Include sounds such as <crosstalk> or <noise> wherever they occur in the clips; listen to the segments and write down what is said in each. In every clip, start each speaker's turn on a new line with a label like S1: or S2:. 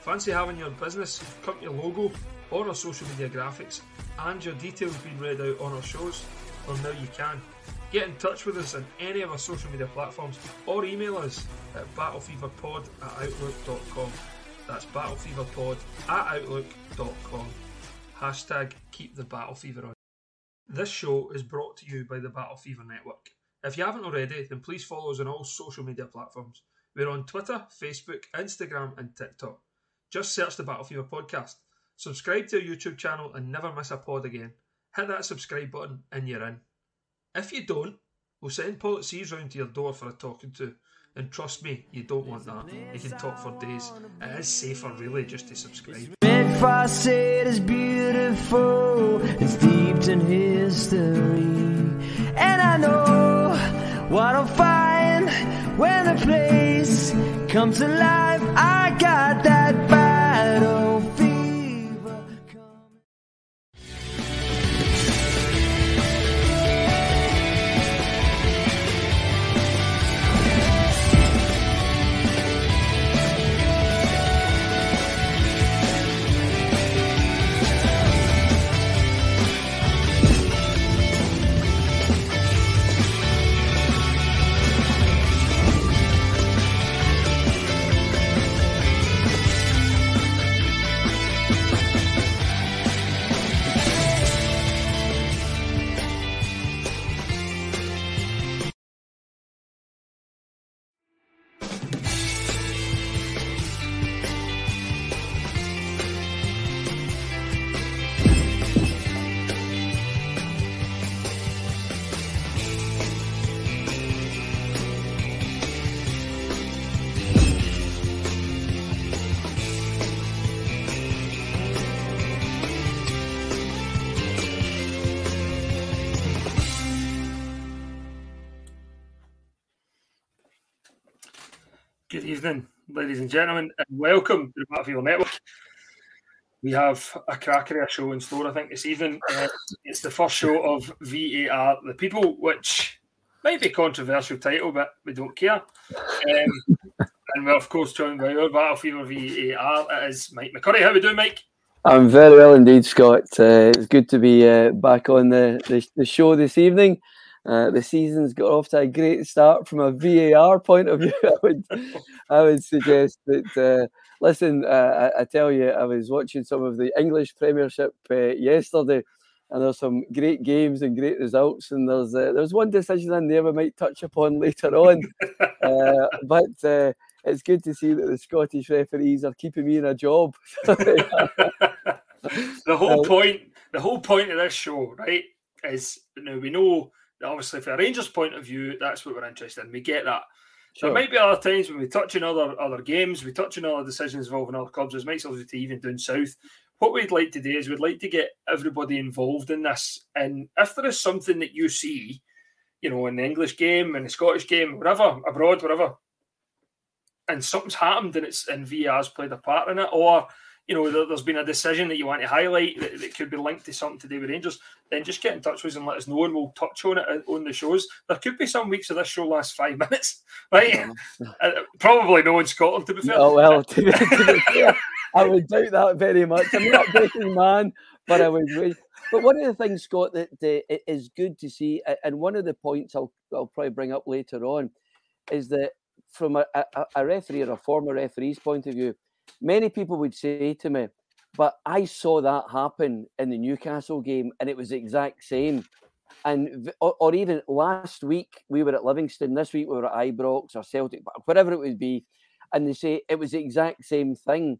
S1: Fancy having your business, company logo, or our social media graphics and your details being read out on our shows? Well, now you can. Get in touch with us on any of our social media platforms or email us at battlefeverpod at outlook.com. That's battlefeverpod at outlook.com. Hashtag keep the battle fever on. This show is brought to you by the Battle Fever Network. If you haven't already, then please follow us on all social media platforms. We're on Twitter, Facebook, Instagram, and TikTok. Just search the Battle Fever podcast. Subscribe to our YouTube channel and never miss a pod again. Hit that subscribe button and you're in. If you don't, we'll send policies round to your door for a talking to. And trust me, you don't want that. You can talk for days. It is safer, really, just to subscribe.
S2: Midfast is beautiful, it's steeped in history. And I know what I'll find when the place comes alive.
S1: Evening, ladies and gentlemen, and welcome to the Battle Fever Network. We have a cracker of a show in store, I think, this evening. Uh, it's the first show of VAR The People, which might be a controversial title, but we don't care. Um, and we're, of course, joined by our Battle Fever VAR. It is Mike McCurry. How are we doing, Mike?
S3: I'm very well indeed, Scott. Uh, it's good to be uh, back on the, the, the show this evening. Uh, the season's got off to a great start from a VAR point of view. <laughs> I would, I would suggest that. Uh, listen, uh, I, I tell you, I was watching some of the English Premiership uh, yesterday, and there's some great games and great results. And there's uh, there's one decision in there we might touch upon <laughs> later on, uh, but. Uh, it's good to see that the Scottish referees are keeping me in a job. <laughs>
S1: the whole point, the whole point of this show, right, is you know we know obviously from a Rangers point of view, that's what we're interested in. We get that. There
S3: Sure.
S1: might be other times when we touch on other other games, we touch on other decisions involving other clubs, as Mike's alluded to, even down south. What we'd like to do is we'd like to get everybody involved in this. And if there is something that you see, you know, in the English game, in the Scottish game, wherever, abroad, wherever, and something's happened and it's and VAR's played a part in it, or you know, there, has been a decision that you want to highlight that, that, could be linked to something to do with Rangers, then just get in touch with us and let us know, and we'll touch on it uh, on the shows. There could be some weeks of this show last five <laughs> minutes, right? <laughs> uh, probably no in Scotland, to be fair.
S3: Oh well, to be, to be <laughs> fair, I would doubt that very much. I'm not a betting man, but I would. But one of the things, Scott, that uh, is good to see, and one of the points I'll, I'll probably bring up later on, is that from a, a, a referee or a former referee's point of view, many people would say to me, but I saw that happen in the Newcastle game and it was the exact same. And or, or even last week we were at Livingston, this week we were at Ibrox or Celtic, whatever it would be, and they say it was the exact same thing.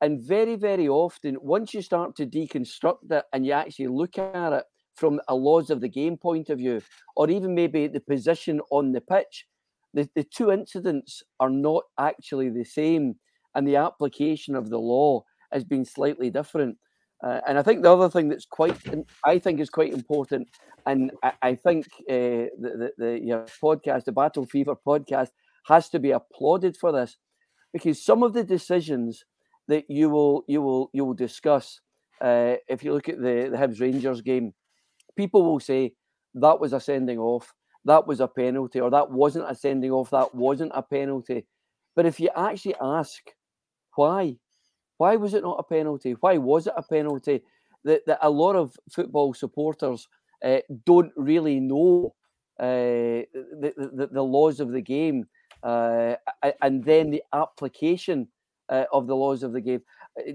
S3: And very, very often, once you start to deconstruct it and you actually look at it from a laws of the game point of view, or even maybe the position on the pitch, the, the two incidents are not actually the same and the application of the law has been slightly different. Uh, and I think the other thing that's quite, I think, is quite important, and I, I think uh, the, the, the your podcast, the Battle Fever podcast, has to be applauded for this, because some of the decisions that you will you will you will discuss, uh, if you look at the the Hibs Rangers game, people will say that was a sending off, that was a penalty, or that wasn't a sending off, that wasn't a penalty. But if you actually ask why? Why was it not a penalty? Why was it a penalty? That, that a lot of football supporters uh, don't really know uh, the, the, the, laws of the game uh, and then the application of the laws of the game.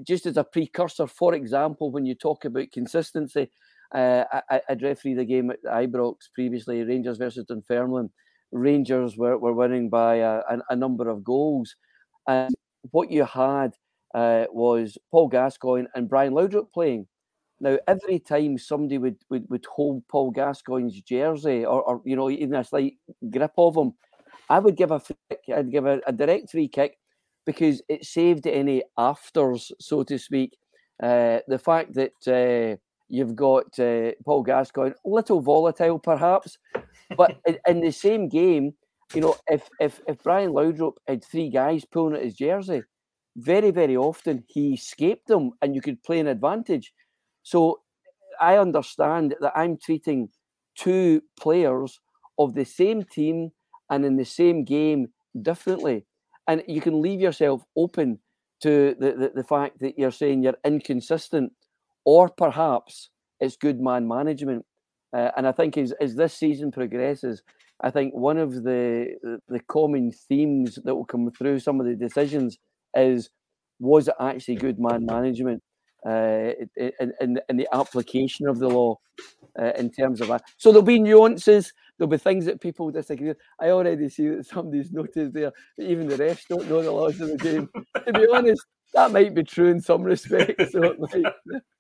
S3: Just as a precursor, for example, when you talk about consistency, I, would referee the game at Ibrox previously, Rangers versus Dunfermline. Rangers were, were winning by a, a, a number of goals. And what you had uh, was Paul Gascoigne and Brian Laudrup playing. Now, every time somebody would, would, would hold Paul Gascoigne's jersey or, or, you know, even a slight grip of him, I would give a I'd give a, a direct free kick because it saved any afters, so to speak. Uh, the fact that uh, you've got uh, Paul Gascoigne, a little volatile perhaps, but <laughs> in, in, the same game, you know, if if if Brian Laudrup had three guys pulling at his jersey, very very often he escaped them, and you could play an advantage. So I understand that I'm treating two players of the same team and in the same game differently, and you can leave yourself open to the, the, the fact that you're saying you're inconsistent, or perhaps it's good man management. Uh, and I think as, as this season progresses, I think one of the the common themes that will come through some of the decisions is was it actually good man management uh, in, in, in the application of the law uh, in terms of that. So there'll be nuances. There'll be things that people disagree with. I already see that somebody's <laughs> noticed there that even the refs don't know the laws of the game. to be honest, that might be true in some respects. So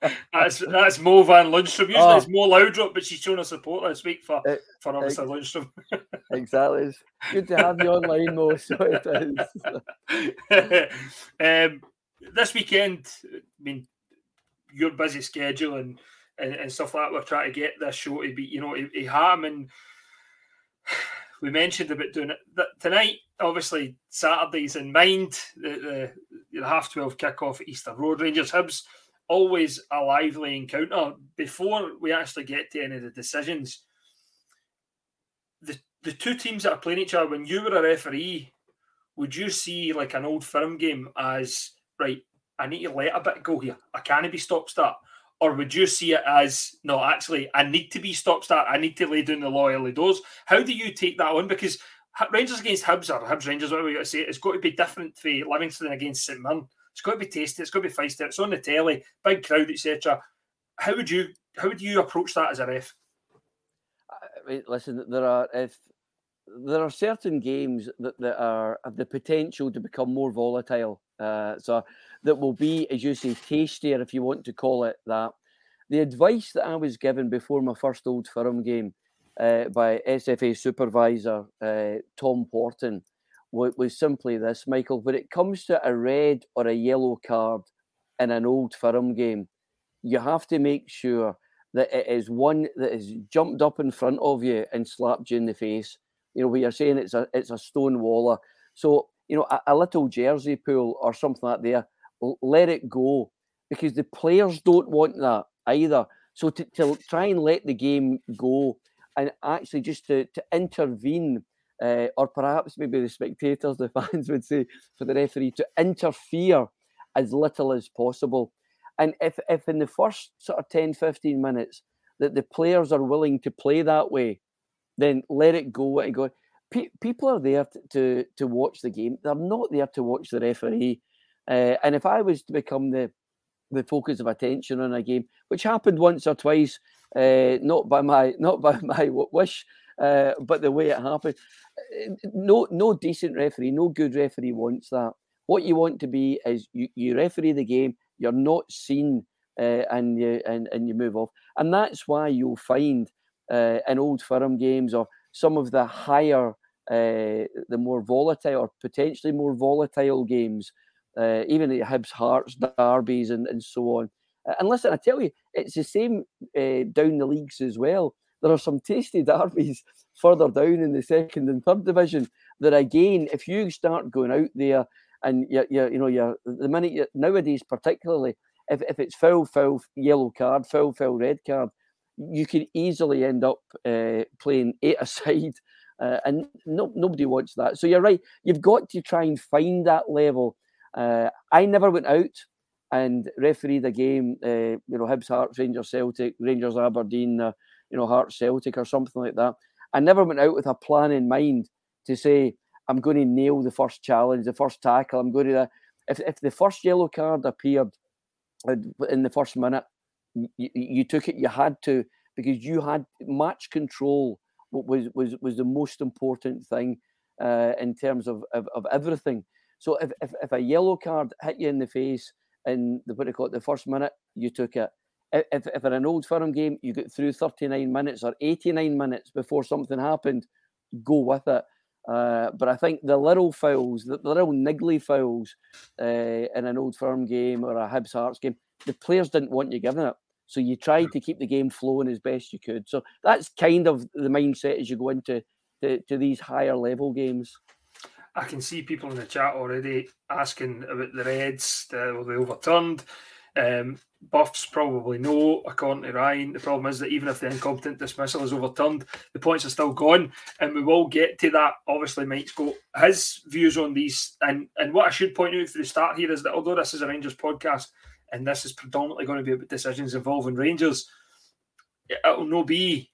S3: <laughs>
S1: that's that's Mo Van Lundstrom. Usually oh. it's Mo Laudrup, but she's shown her support this week for it, for obviously it, Lundstrom. <laughs>
S3: exactly. It's good to have you online, Mo. So it <laughs>
S1: is. um, this weekend, I mean, your busy schedule and, and, and stuff like that. We're trying to get this show to be, you know, a, a ham and <sighs> we mentioned about doing it tonight. Obviously, Saturdays in mind. The, the, the half twelve kickoff at Easter Road. Rangers Hibs always a lively encounter. Before we actually get to any of the decisions, the the two teams that are playing each other. When you were a referee, would you see like an old firm game as right? I need to let a bit go here. I can't be stop start or would you see it as no? Actually, I need to be stop start. I need to lay down the law loyally doors. How do you take that on? Because Rangers against Hibs or Hibs Rangers, whatever you got to say, it's got to be different for Livingston against St Mirren. It's got to be tasty. It's got to be feisty. It's on the telly, big crowd, etc. How would you how would you approach that as a ref?
S3: I mean, listen, there are if there are certain games that, that are have the potential to become more volatile. Uh, so that will be, as you say, tastier, if you want to call it that. The advice that I was given before my first Old Firm game uh, by SFA supervisor uh, Tom Horton was, was simply this, Michael. When it comes to a red or a yellow card in an Old Firm game, you have to make sure that it is one that has jumped up in front of you and slapped you in the face. You know, we are saying it's a it's a stone waller. So you know, a, a little jersey pull or something like that. Let it go because the players don't want that either. So to, to try and let the game go and actually just to, to intervene, uh, or perhaps maybe the spectators, the <laughs> fans would say, for the referee to interfere as little as possible. And if, if in the first sort of 10, 15 minutes that the players are willing to play that way, then let it go and go. Pe- people are there to, to, to watch the game. They're not there to watch the referee. Uh, and if I was to become the the focus of attention on a game, which happened once or twice, uh, not by my <laughs> not by my wish, uh, but the way it happened. Uh, no, no decent referee, no good referee wants that. What you want to be is you, you referee the game. You're not seen, uh, and you and, and you move off, and that's why you'll find in old firm games or some of the higher, the more volatile or potentially more volatile games even at Hibs, Hearts, derbies, and, and so on. And listen, I tell you, it's the same uh, down the leagues as well. There are some tasty <laughs> derbies further down in the second and third division that, again, if you start going out there and you you you know you're the minute you, nowadays particularly if, if it's foul foul yellow card foul foul red card you can easily end up uh, playing <laughs> eight aside uh, and no, nobody wants that so you're right you've got to try and find that level uh, I never went out and refereed a game, uh, you know, Hibs, Hearts, Rangers, Celtic, Rangers, Aberdeen, uh, you know, Hearts, Celtic, or something like that. I never went out with a plan in mind to say I'm going to nail the first challenge, the first tackle. I'm going to. If if the first yellow card appeared in the first minute, you, you took it. You had to because you had match control. Was was was the most important thing uh, in terms of, of, of everything. So if, if, if a yellow card hit you in the face in the what you call it, the first minute, you took it. If, if in an old firm game you get through 39 minutes or 89 minutes before something happened, go with it. Uh, but I think the little fouls, the, the little niggly fouls uh, in an old firm game or a Hibs Hearts game, the players didn't want you giving it. So you tried to keep the game flowing as best you could. So that's kind of the mindset as you go into to, to these higher level games.
S1: I can see people in the chat already asking about the Reds. Uh, will they overturned? Um, Buffs probably no, according to Ryan. The problem is that even if the incompetent dismissal is overturned, the points are still gone, and we will get to that. Obviously, Mike's got his views on these, and and what I should point out for the start here is that although this is a Rangers podcast, and this is predominantly going to be about decisions involving Rangers, it'll no be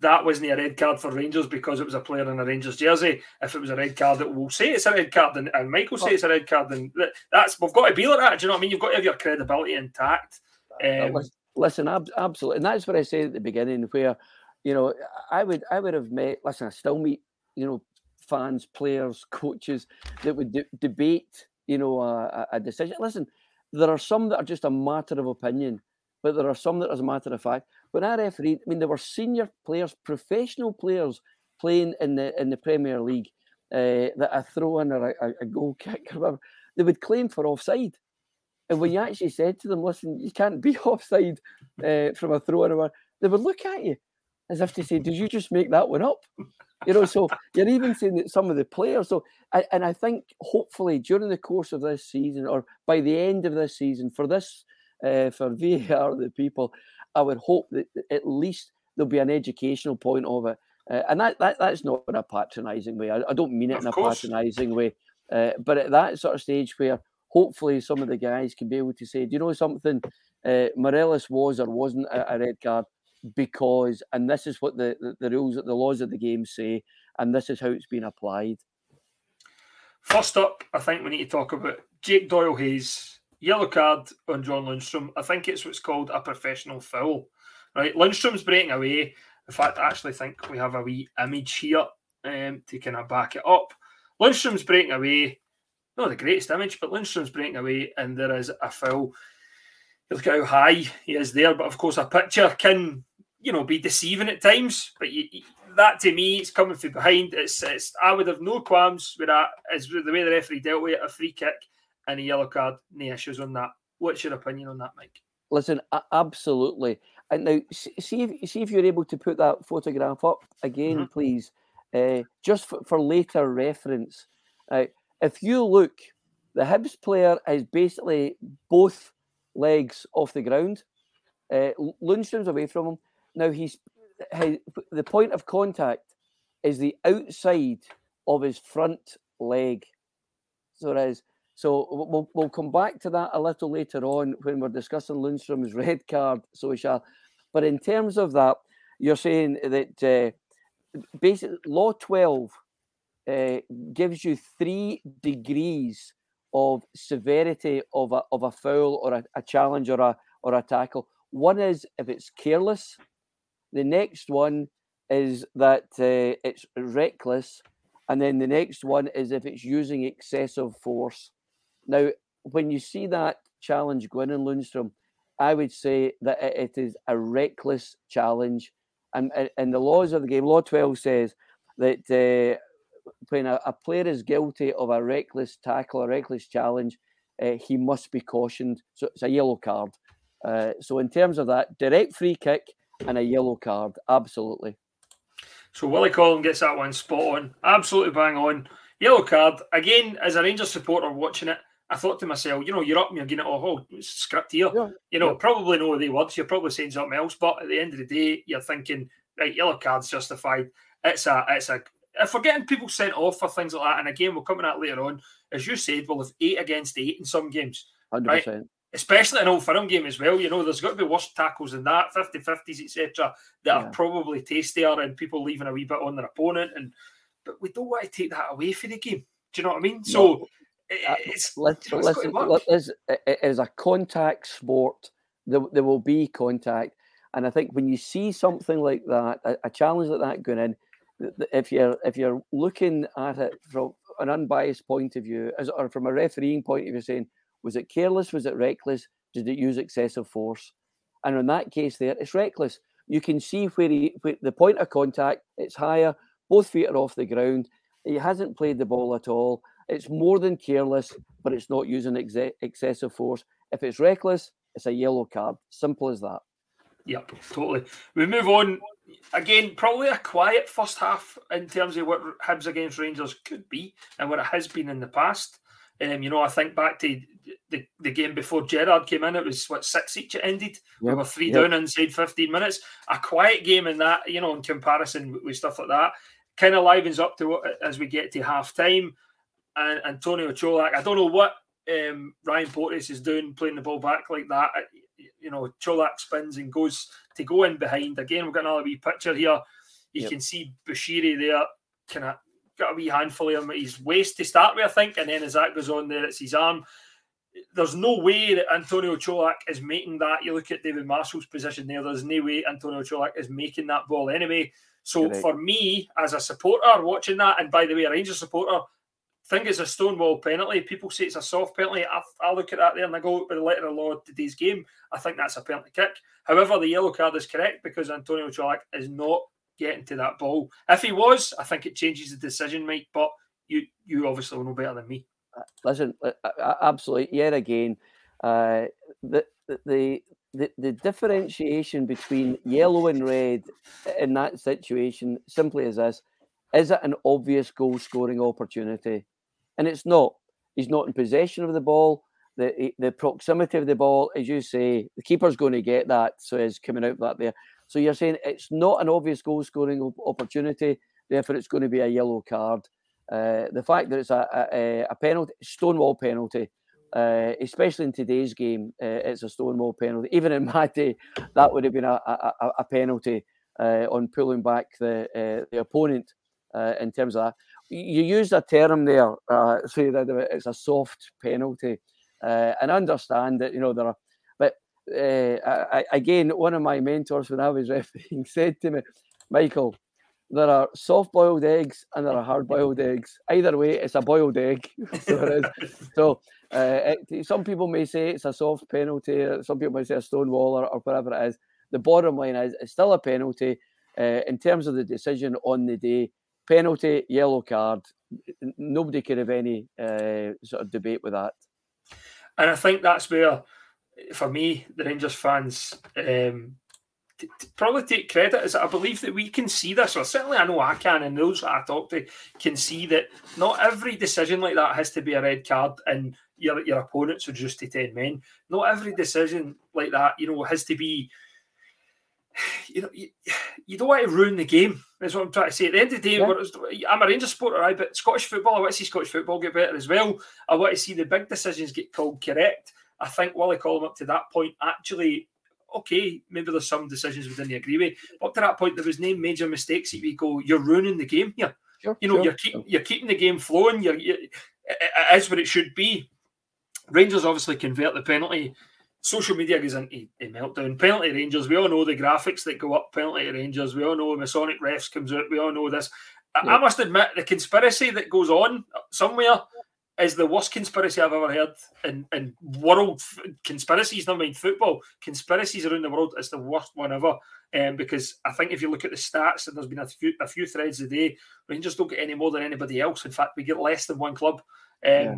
S1: that wasn't a red card for Rangers because it was a player in a Rangers jersey. If it was a red card, it will say it's a red card, and, and Michael say it's a red card, and that's we've got to be like that. Do you know what I mean? You've got to have your credibility intact. Um,
S3: listen, absolutely, and that's what I said at the beginning, where you know I would I would have met. Listen, I still meet you know fans, players, coaches that would de- debate you know a, a decision. Listen, there are some that are just a matter of opinion, but there are some that, as a matter of fact, when I refereed, I mean, there were senior players, professional players playing in the in the Premier League uh, that a throw in or a, a goal kick or whatever, they would claim for offside. And when you actually said to them, listen, you can't be <laughs> offside uh, from a throw in they would look at you as if to say, did you just make that one up? You know, so you're even saying that some of the players. So, and I think hopefully during the course of this season or by the end of this season, for this, uh, for VAR, the people, I would hope that at least there'll be an educational point of it. Uh, and that, that that's not in a patronising way. I, I, don't mean it of in a patronising way. Uh, but at that sort of stage where hopefully some of the guys can be able to say, do you know something? Uh, Morelos was or wasn't a, a, red card because, and this is what the, the, the rules, the laws of the game say, and this is how it's been applied.
S1: First up, I think we need to talk about Jake Doyle Hayes Yellow card on John Lundstram. I think it's what's called a professional foul. Right, Lundstram's breaking away. In fact, I actually think we have a wee image here um, to kind of back it up. Lundstram's breaking away. Not the greatest image, but Lundstram's breaking away, and there is a foul. Look at how high he is there, but of course, a picture can, you know, be deceiving at times. But you, that to me, it's coming from behind. It's, it's I would have no qualms with that. As the way the referee dealt with it, a free kick and a yellow card. No issues on that. What's your opinion on that, Mike?
S3: Listen, absolutely. And now, see if see if you're able to put that photograph up again, mm-hmm. please, uh, just for, for, later reference. Uh, if you look, the Hibs player is basically both legs off the ground. Uh, Lundstram's away from him. Now he's his, the point of contact is the outside of his front leg. So it is. So we'll, we'll come back to that a little later on when we're discussing Lundstram's <laughs> red card. So we shall. But in terms of that, you're saying that uh, law 12 uh, gives you three degrees of severity of a, of a foul or a, a challenge or a, or a tackle. One is if it's careless. The next one is that uh, it's reckless. And then the next one is if it's using excessive force. Now, when you see that challenge going in Lundstram, I would say that it is a reckless challenge. And in the laws of the game, Law 12 says that uh, when a, a, player is guilty of a reckless tackle, a reckless challenge, uh, he must be cautioned. So it's a yellow card. Uh, so in terms of that, direct free kick and a yellow card, absolutely.
S1: So Willie Collum gets that one spot on, absolutely bang on. Yellow card again. As a Rangers supporter watching it, I thought to myself, you know, you're up and you're getting it, oh, oh script here. Yeah. You know, yeah. probably know the words. You're probably saying something else, but at the end of the day, you're thinking, right, yellow card's justified. It's a, it's a. If we're getting people sent off for things like that, and again, we'll come to that later on. As you said, we'll have eight against eight in some games, 100%. right? Especially an old firm game as well. You know, there's got to be worse tackles than that, 50 50s, etc., that yeah. are probably tastier and people leaving a wee bit on their opponent. And but we don't want to take that away for the game. Do you know what I mean? So no it's, let's,
S3: let's, let's, it is a contact sport. There, there will be contact. And I think when you see something like that, a, a, challenge like that going in, if you're if you're looking at it from an unbiased point of view, as or from a refereeing point of view, saying was it careless, was it reckless, did it use excessive force, and in that case, there it's reckless. You can see where, he, where the point of contact it's higher, both feet are off the ground. He hasn't played the ball at all. It's more than careless, but it's not using ex- excessive force. If it's reckless, it's a yellow card. Simple as that.
S1: Yep, totally. We move on. Again, probably a quiet first half in terms of what Hibs against Rangers could be and what it has been in the past. Um, you know, I think back to the, the game before Gerrard came in, it was what six each it ended. Yep. We were three yep. down inside 15 minutes. A quiet game in that, you know, in comparison with stuff like that, kind of livens up to what as we get to half time and Antonio Colak. I don't know what um, Ryan Porteous is doing, playing the ball back like that. You know, Colak spins and goes to go in behind. Again, we've got another wee picture here. You yep. can see Bushiri there, kind of got a wee handful of him at his waist to start with, I think, and then as that goes on there, it's his arm. There's no way that Antonio Colak is making that. You look at David Marshall's position there. There's no way Antonio Colak is making that ball anyway. So Correct. for me, as a supporter watching that, and by the way, a Rangers supporter, think it's a stonewall penalty. People say it's a soft penalty. I, I look at that there and I go, with the letter of law of today's game, I think that's a penalty kick. However, the yellow card is correct because Antonio Colak is not getting to that ball. If he was, I think it changes the decision, Mike. But you you obviously know better than me.
S3: Uh, listen, uh, uh, absolutely. Yet again, uh, the the the the differentiation between yellow and red in that situation simply is this: is it an obvious goal scoring opportunity? And it's not. He's not in possession of the ball. The the proximity of the ball, as you say, the keeper's going to get that, so he's coming out that there. So you're saying it's not an obvious goal scoring opportunity, therefore it's going to be a yellow card. Uh, the fact that it's a, a, a penalty, stonewall penalty, uh, especially in today's game, uh, it's a stonewall penalty. Even in my day, that would have been a, a, penalty uh, on pulling back the uh, the opponent uh, in terms of that you used a term there, uh, say that it's a soft penalty, uh, and I understand that you know there are, but uh, I, again, one of my mentors when I was <laughs> refereeing said to me, Michael, there are soft boiled eggs and there are hard boiled eggs. Either way, it's a boiled egg. <laughs> so, so uh, it, some people may say it's a soft penalty, some people may say a stone wall or, or whatever it is. The bottom line is it's still a penalty. Uh, in terms of the decision on the day, penalty, yellow card. Nobody could have any uh, sort of debate with that.
S1: And I think that's where, for me, the Rangers fans, um, to, to probably take credit is I believe that we can see this, or certainly I know I can, and those that I talk to can see that not every decision like that has to be a red card and your your opponents are just to ten men. Not every decision like that, you know, has to be. <sighs> You know, you, <sighs> you don't want to ruin the game. That's what I'm trying to say. At the end of the day, yeah. I'm a Rangers supporter, right? But Scottish football, I want to see Scottish football get better as well. I want to see the big decisions get called correct. I think Willie Collum up to that point actually okay, maybe there's some decisions we didn't agree with. Up to that point, there was no major mistakes that we go, you're ruining the game here. Sure, you know, sure. you're keeping you're keeping the game flowing. You're, you, it is what it should be. Rangers obviously convert the penalty. Social media goes into a meltdown. Penalty Rangers. We all know the graphics that go up. Penalty Rangers. We all know Masonic refs comes out. We all know this. Yeah. I, I must admit the conspiracy that goes on somewhere is the worst conspiracy I've ever heard in, in world conspiracies, not mind football, conspiracies around the world It's the worst one ever. Um, because I think if you look at the stats, and there's been a few a few threads a day, Rangers don't get any more than anybody else. In fact, we get less than one club. Um, yeah.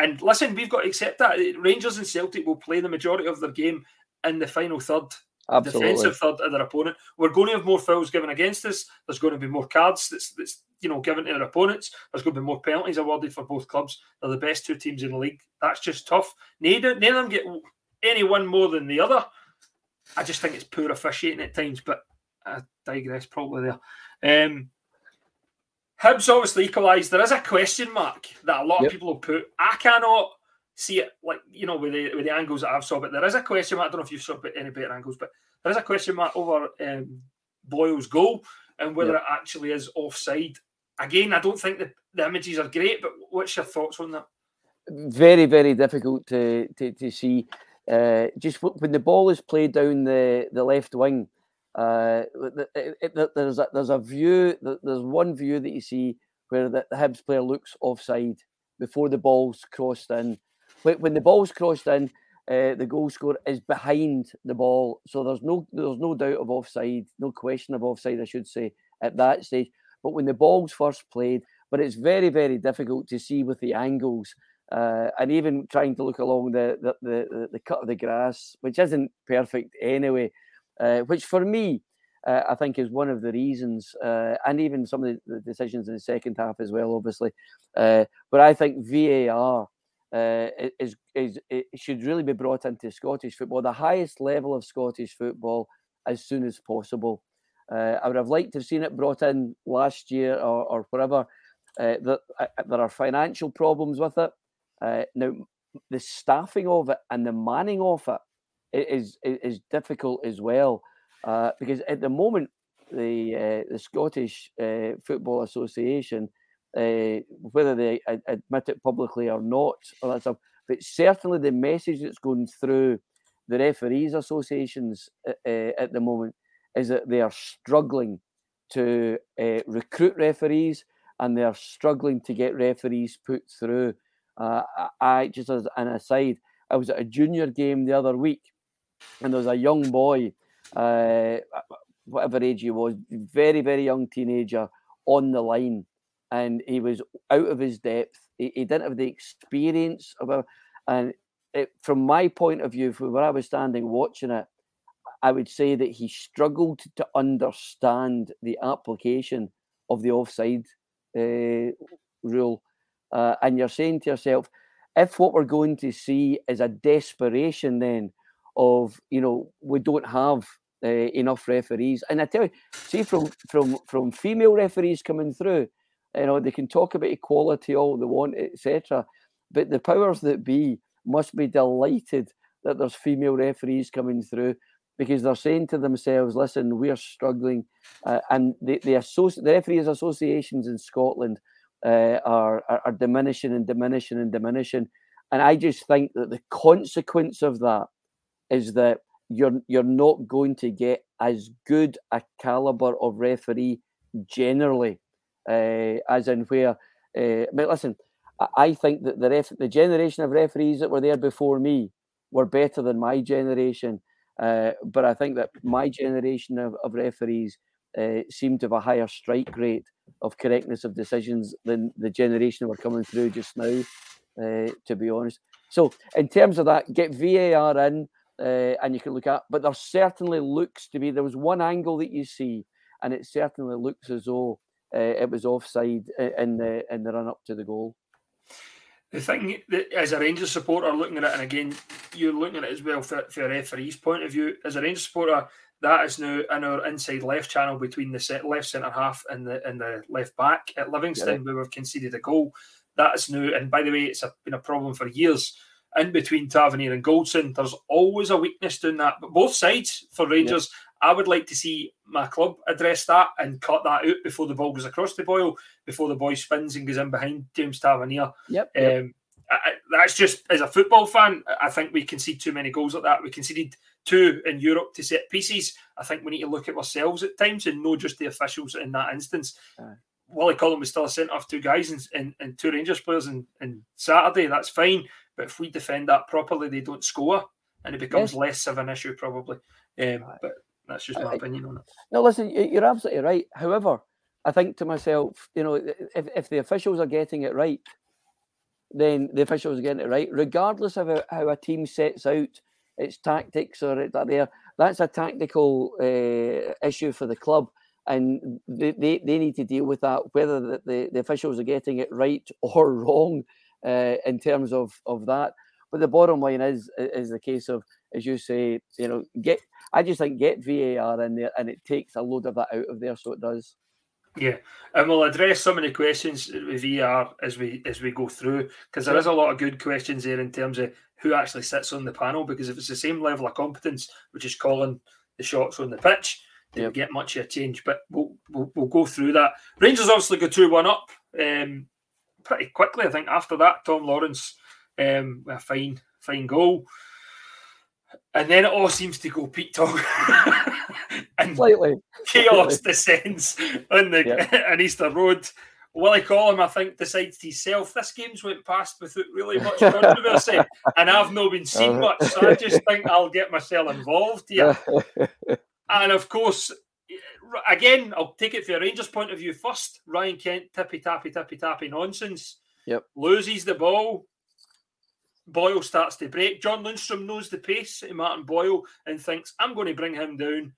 S1: And listen, we've got to accept that Rangers and Celtic will play the majority of their game in the final third. Absolutely. defensive third of their opponent. We're going to have more fouls given against us. There's going to be more cards that's, that's you know given to their opponents. There's going to be more penalties awarded for both clubs. They're the best two teams in the league. That's just tough. Neither, neither of them get any one more than the other. I just think it's poor officiating at times, but I digress probably there. Um, Hibs obviously equalised. There is a question mark that a lot yep. of people have put. I cannot see it like you know with the with the angles that I've saw, but there is a question mark. I don't know if you've saw any better angles, but there is a question mark over um, Boyle's goal and whether yep. it actually is offside. Again, I don't think the, the images are great, but what's your thoughts on that?
S3: Very, very difficult to to, to see. Uh, just when the ball is played down the, the left wing, uh, there's a, there's a view. There's one view that you see where the, the Hibs player looks offside before the ball's crossed in. When the ball's crossed in, uh, the goal scorer is behind the ball, so there's no there's no doubt of offside, no question of offside, I should say, at that stage. But when the ball's first played, but it's very very difficult to see with the angles. Uh, and even trying to look along the the, the the cut of the grass, which isn't perfect anyway, uh, which for me uh, I think is one of the reasons, uh, and even some of the, decisions in the second half as well, obviously. Uh, but I think VAR uh, is, is should really be brought into Scottish football, the highest level of Scottish football, as soon as possible. Uh, I would have liked to have seen it brought in last year or, or whatever. That uh, there are financial problems with it. Now, the staffing of it and the manning of it is is, difficult as well, uh, because at the moment the the Scottish Football Association uh, whether they admit it publicly or not, or that stuff. But certainly the message that's going through the referees associations uh, at the moment is that they are struggling to uh, recruit referees and they are struggling to get referees put through. Uh, I just as an aside, I was at a junior game the other week, and there was a young boy, uh, whatever age he was, very very young teenager, on the line, and he was out of his depth. He, he didn't have the experience of and it, from my point of view, from where I was standing watching it, I would say that he struggled to understand the application of the offside uh, rule. Uh, and you're saying to yourself, if what we're going to see is a desperation then of, you know, we don't have uh, enough referees. And I tell you, see from from from female referees coming through, you know, they can talk about equality all they want, etc. But the powers that be must be delighted that there's female referees coming through because they're saying to themselves, "Listen, we're struggling," uh, and the the, associ- the referees associations in Scotland uh, are, are, are diminishing and diminishing and diminishing. And I just think that the consequence of that is that you're you're not going to get as good a caliber of referee generally uh, as in where. Uh, but listen, I think that the ref- the generation of referees that were there before me were better than my generation. Uh, but I think that my generation of, of referees uh, seem to have a higher strike rate of correctness of decisions than the generation that were coming through just now, to be honest. So, in terms of that, get VAR in uh, and you can look at, but there certainly looks to be. There was one angle that you see, and it certainly looks as though uh, it was offside in the in the run up to the goal.
S1: The thing that, as a Rangers supporter looking at it, and again, you're looking at it as well for, for a referee's point of view, as a Rangers supporter, that is now in our inside left channel between the set, left centre half and the and the left back at Livingston, yeah. where we've conceded a goal. That is new, and by the way, it's a, been a problem for years. In between Tavernier and Goldson, there's always a weakness doing that. But both sides for Rangers, I would like to see my club address that and cut that out before the ball goes across the boil, before the boy spins and goes in behind James Tavernier.
S3: Yep. yep. Um,
S1: I, that's just as a football fan, I think we concede too many goals like that. We conceded two in Europe to set pieces. I think we need to look at ourselves at times and not just the officials in that instance. Uh, Willie Collum was still a centre of two guys and, and, and two Rangers players in, in Saturday. That's fine. But if we defend that properly, they don't score and it becomes yes. less of an issue, probably. Um, but that's just my I, opinion on it.
S3: No, listen, you're absolutely right. However, I think to myself, you know, if, if the officials are getting it right, then the officials are getting it right, regardless of how, a team sets out its tactics or that there. That's a tactical uh, issue for the club, and they, they, they need to deal with that, whether the, the, the officials are getting it right <laughs> or wrong uh, in terms of, of that. But the bottom line is is the case of, as you say, you know, get I just think get VAR in there, and it takes a load of that out of there, so it does.
S1: Yeah, and we'll address some of the questions with VAR as we as we go through because there is a lot of good questions there in terms of who actually sits on the panel. Because if it's the same level of competence, which is calling the shots on the pitch, they yep. get much of a change. But we'll, we'll, we'll go through that. Rangers obviously go two one up um, pretty quickly. I think after that, Tom Lawrence um, a fine fine goal. And then it all seems to go Pete Tong. <laughs>
S3: and Slightly.
S1: chaos Slightly. descends on the yep. <laughs> on Easter Road. Willie Collum, I think, decides to himself, this game's went past without really much controversy, <laughs> and I've not been seen uh-huh. much, so I just think I'll get myself involved here. and of course, again, I'll take it from a Rangers point of view first. Ryan Kent, tippy tappy, tippy tappy nonsense.
S3: Yep.
S1: Loses the ball, Boyle starts to break. John Lundstram knows the pace of Martin Boyle and thinks, I'm going to bring him down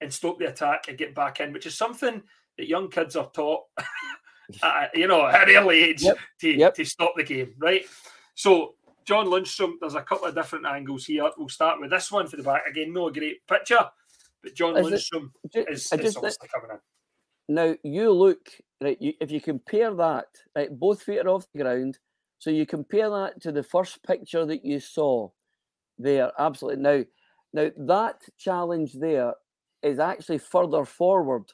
S1: and stop the attack and get back in, which is something that young kids are taught, <laughs> at, you know, at an early age yep. To, yep. to stop the game, right? So, John Lundstram, there's a couple of different angles here. We'll start with this one for the back. Again, no great picture, but John is Lundstram it, is, is just, obviously coming in.
S3: Now, you look, right, you, if you compare that, right, both feet are off the ground, so you compare that to the first picture that you saw there, absolutely. Now, now that challenge there is actually further forward.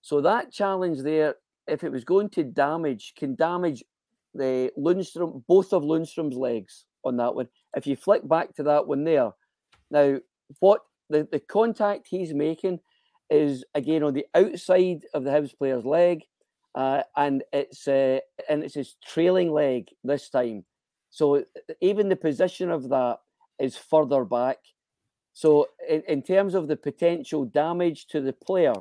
S3: So that challenge there, if it was going to damage, can damage the Lundstram, both of Lundstram's legs on that one. If you flick back to that one there, now what the, the contact he's making is again on the outside of the Hibs player's leg uh, and it's uh, and it's his trailing leg this time. So even the position of that is further back. So in, in terms of the potential damage to the player,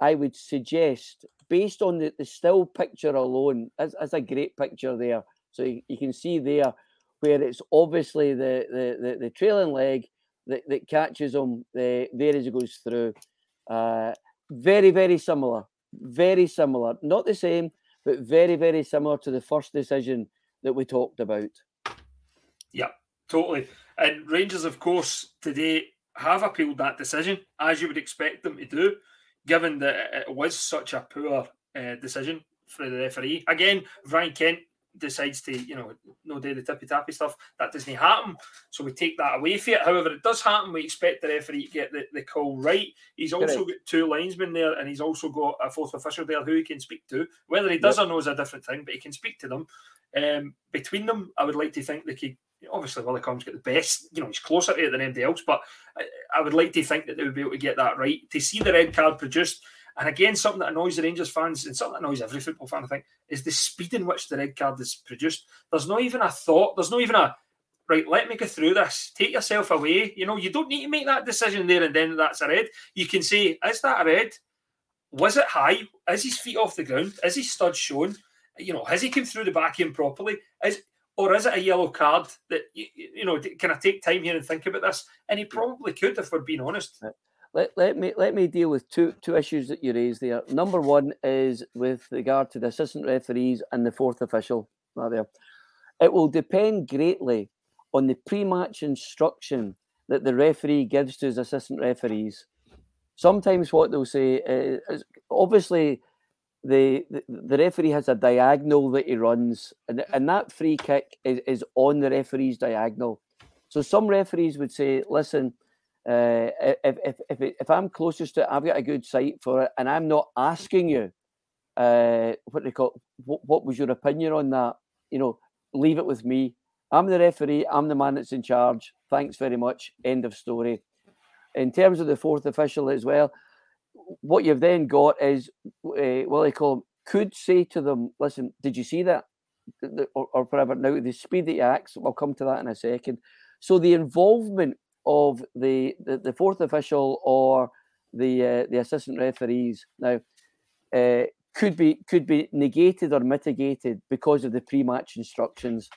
S3: I would suggest, based on the, the still picture alone, as, as a great picture there. So you, you can see there where it's obviously the the, the, the trailing leg that, that catches him uh, there as he goes through. Uh, very, very similar very similar, not the same, but very, very similar to the first decision that we talked about.
S1: Yeah, totally. And Rangers, of course, today have appealed that decision, as you would expect them to do, given that it was such a poor uh, decision for the referee. Again, Ryan Kent decides to, you know, no do the tippy tappy stuff, that doesn't happen. So we take that away from it. However, it does happen. We expect the referee to get the, the call right. He's also got two linesmen there and he's also got a fourth official there who he can speak to. Whether he does yep. or no is a different thing, but he can speak to them. Um, between them, I would like to think they could. Obviously, Willie Collum's got the best. You know, he's closer to it than anybody else, but I, I would like to think that they would be able to get that right. To see the red card produced, and again, something that annoys the Rangers fans and something that annoys every football fan, I think, is the speed in which the red card is produced. There's not even a thought, there's not even a right, let me go through this. Take yourself away. You know, you don't need to make that decision there and then that's a red. You can say, is that a red? Was it high? Is his feet off the ground? Is his stud shown? You know, has he come through the back end properly? Is or is it a yellow card that you, you know? Can I take time here and think about this? And he probably could, if we're being honest.
S3: Let, let me let me deal with two two issues that you raised there. Number one is with regard to the assistant referees and the fourth official. There, it will depend greatly on the pre-match instruction that the referee gives to his assistant referees. Sometimes what they'll say eh, is obviously the, the, the referee has a diagonal that he runs, and, and that free kick is, is on the referee's diagonal. So some referees would say, listen, uh, if, if, if, if I'm closest to it, I've got a good sight for it, and I'm not asking you uh, what they call what, what was your opinion on that, you know, leave it with me. I'm the referee. I'm the man that's in charge. Thanks very much. End of story. In terms of the fourth official as well, what you've then got is uh, what they call could say to them, "Listen, did you see that?" Or, or whatever. Now the speed that he acts, I'll come to that in a second. So the involvement of the the, the fourth official or the uh, the assistant referees now uh, could be could be negated or mitigated because of the pre-match instructions.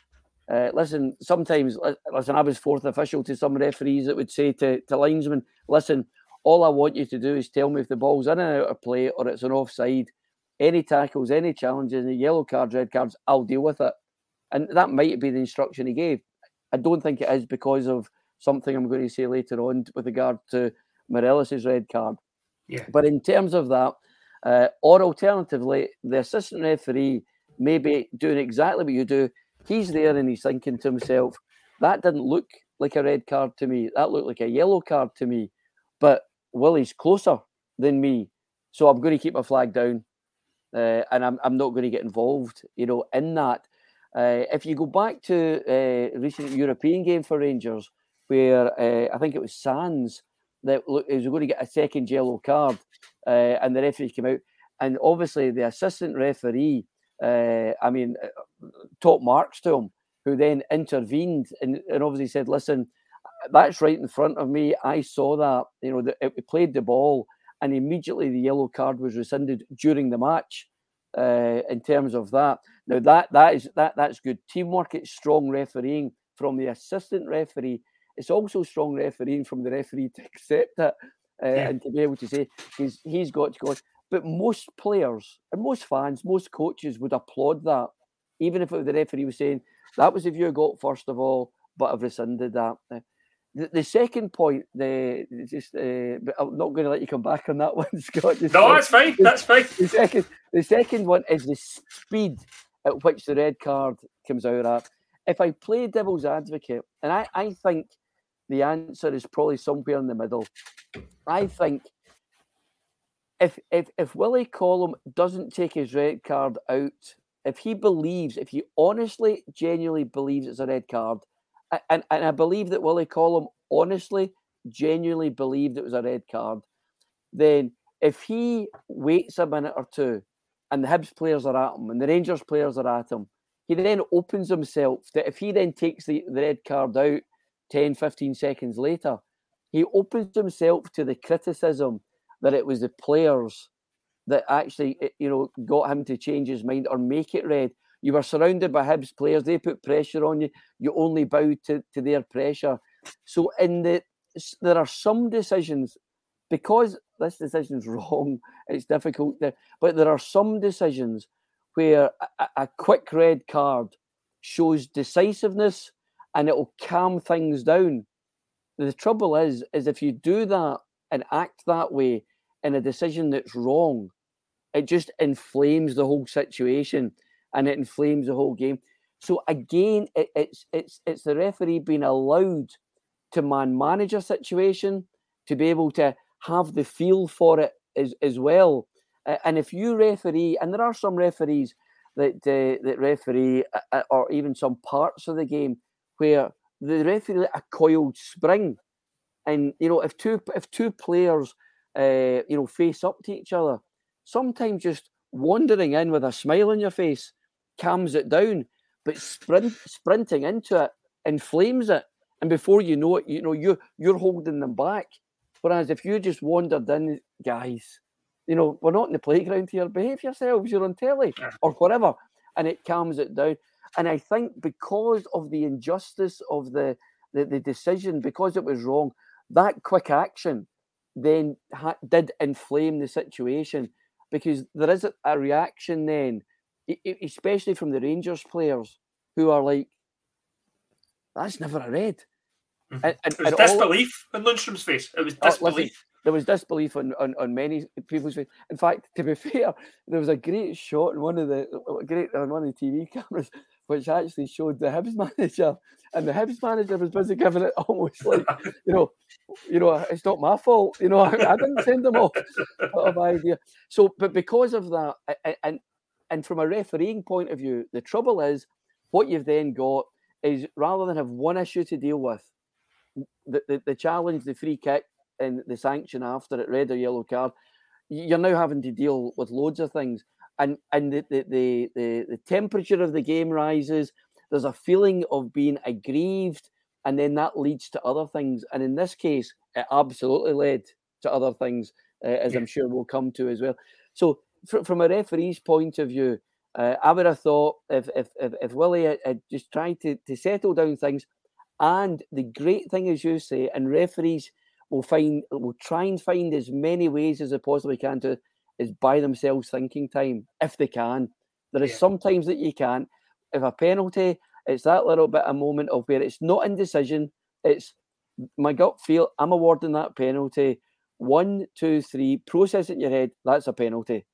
S3: Uh, listen, sometimes listen, I was fourth official to some referees that would say to, to linesmen, listen, all I want you to do is tell me if the ball's in and out of play or it's an offside. Any tackles, any challenges, any yellow cards, red cards, I'll deal with it. And that might be the instruction he gave. I don't think it is because of something I'm going to say later on with regard to Morelos' red card.
S1: Yeah.
S3: But in terms of that, uh, or alternatively, the assistant referee may be doing exactly what you do. He's there and he's thinking to himself, that didn't look like a red card to me. That looked like a yellow card to me. But Willie's closer than me, so I'm going to keep my flag down, uh, and I'm I'm not going to get involved, you know, in that. Uh, if you go back to uh, recent European game for Rangers, where uh, I think it was Sands that was going to get a second yellow card, uh, and the referee came out, and obviously the assistant referee, uh, I mean, top marks to him, who then intervened and, and obviously said, "Listen, that's right in front of me. I saw that. You know, the, it played the ball, and immediately the yellow card was rescinded during the match. Uh, in terms of that, now that that is that that's good teamwork. It's strong refereeing from the assistant referee. It's also strong refereeing from the referee to accept it uh, yeah. and to be able to say he's he's got to go. But most players and most fans, most coaches would applaud that, even if the referee was saying that was if you got first of all, but I've rescinded that. Uh, the, the second point, the just, uh, but I'm not going to let you come back on that <laughs> one, Scott.
S1: no, second, that's fine. That's fine.
S3: The second, the second one is the speed at which the red card comes out at. If I play devil's advocate, and I, I think the answer is probably somewhere in the middle. I think if if if Willie Collum doesn't take his red card out, if he believes, if he honestly, genuinely believes it's a red card, and, and I believe that Willie Collum honestly, genuinely believed it was a red card, then if he waits a minute or two and the Hibs players are at him and the Rangers players are at him, he then opens himself that if he then takes the, the red card out 10, 15 seconds later, he opens himself to the criticism that it was the players that actually, eh, you know, got him to change his mind or make it red. You were surrounded by Hibs players. They put pressure on you. You only bowed to, to their pressure. So in the there are some decisions because this decision's <laughs> wrong. It's difficult, to, but there are some decisions where a, a quick red card shows decisiveness and it will calm things down. The trouble is, is if you do that and act that way in a decision that's wrong, it just inflames the whole situation and it inflames the whole game. So again, it, it's it's it's the referee being allowed to man manage a situation, to be able to have the feel for it as, as well. And if you referee, and there are some referees that uh, that referee, uh, uh or even some parts of the game where the referee a coiled spring, and you know if two if two players, uh, you know, face up to each other, sometimes just wandering in with a smile on your face calms it down, but sprint sprinting into it inflames it, and before you know it, you know you you're holding them back. Whereas if you just wandered in, guys, you know we're not in the playground here. Behave yourselves. You're on telly or whatever, and it calms it down. And I think because of the injustice of the, the, the decision, because it was wrong, that quick action then ha- did inflame the situation because there is a, a reaction then, especially from the Rangers players who are like, that's never a red.
S1: Mm-hmm. And, and, it was disbelief all, in Lundstram's face. It was disbelief. Oh, listen,
S3: there was disbelief on, on, on many people's face. In fact, to be <laughs> fair, there was a great shot in one of the great on one of the TV <laughs> cameras which actually showed the Hibs <laughs> manager, and the Hibs manager was busy giving it almost <laughs> like, you know, you know, it's not my fault, you know, I, <laughs> I didn't send them off, of idea. So, but because of that, and and from a refereeing point of view, the trouble is, what you've then got is rather than have one issue to deal with, the, the, the challenge, the free kick, and the sanction after it, red or yellow card, you're now having to deal with loads of things. And and the the, the, the, temperature of the game rises. There's a feeling of being aggrieved, and then that leads to other things. And in this case, it absolutely led to other things, uh, as yeah. I'm sure we'll come to as well. So, fr- from a referee's point of view, uh, I would have thought if if if, if Willie had, had just tried to, to settle down things, and the great thing, as you say, and referees will find will try and find as many ways as they possibly can to is buy themselves thinking time if they can. There is yeah. sometimes that you can't. If a penalty, it's that little bit a moment of where it's not indecision. It's my gut feel. I'm awarding that penalty. One, two, three. Process it in your head. That's a penalty.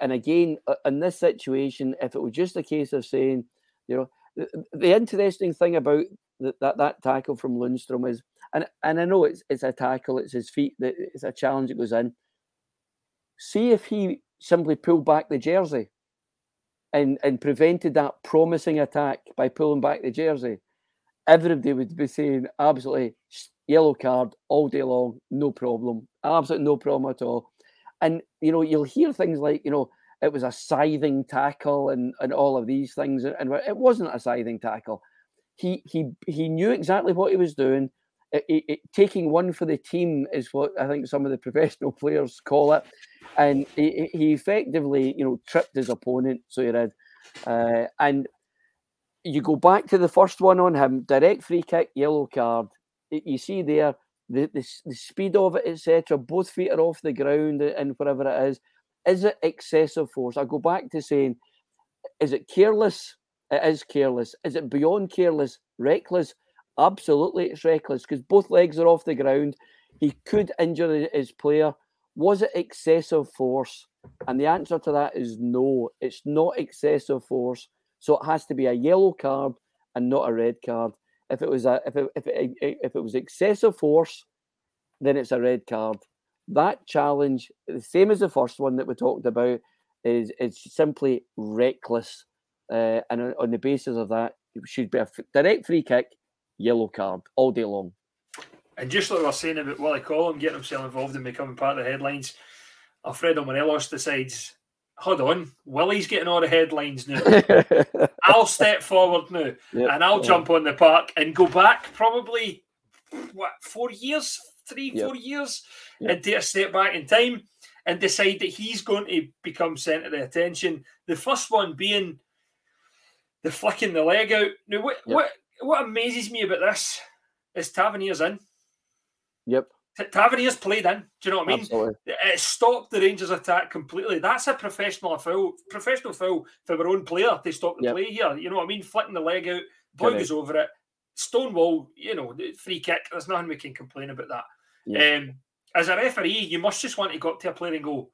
S3: And again, in this situation, if it was just a case of saying, you know, the, the interesting thing about that, that that tackle from Lundstram is and and I know it's it's a tackle, it's his feet, that it's a challenge that goes in. See if he simply pulled back the jersey and and prevented that promising attack by pulling back the jersey. Everybody would be saying absolutely yellow card all day long, no problem, absolutely no problem at all. And you know, you'll hear things like you know it was a scything tackle and and all of these things, and it wasn't a scything tackle. He he he knew exactly what he was doing it, it, taking one for the team is what I think some of the <laughs> professional players call it. And he, he effectively, you know, tripped his opponent, so he did. Uh, and you go back to the first one on him, direct free kick, yellow card. You see there the, the, the speed of it, etc. Both feet are off the ground and whatever it is. Is it excessive force? I go back to saying, is it careless? It is careless. Is it beyond careless? Reckless? Absolutely, it's reckless because both legs are off the ground. He could injure his player. Was it excessive force? And the answer to that is no. It's not excessive force. So it has to be a yellow card and not a red card. If it was a if it, if it, if it was excessive force, then it's a red card. That challenge, the same as the first one that we talked about, is it's simply reckless. Uh, and on, on the basis of that, it should be a direct free kick yellow card all day long.
S1: And just like we were saying about Willie Collum getting himself involved in becoming part of the headlines, Alfredo Morelos decides, hold on, Willie's getting all the headlines now. <laughs> I'll step forward now yep. and I'll jump on the park and go back probably, what, four years, three, yep. four years, yep. and take a step back in time and decide that he's going to become centre of the attention. The first one being the flicking the leg out. Now, what, what what amazes me about this is Tavernier's in.
S3: Yep.
S1: Tavernier's played in. Do you know what I mean? Absolutely. It stopped the Rangers' attack completely. That's a professional foul, professional foul for our own player to stop the yep. play here. You know what I mean? Flicking the leg out, boy goes over it. Stonewall, you know, free kick. There's nothing we can complain about that. Yep. Um, as a referee, you must just want to go up to a player and go,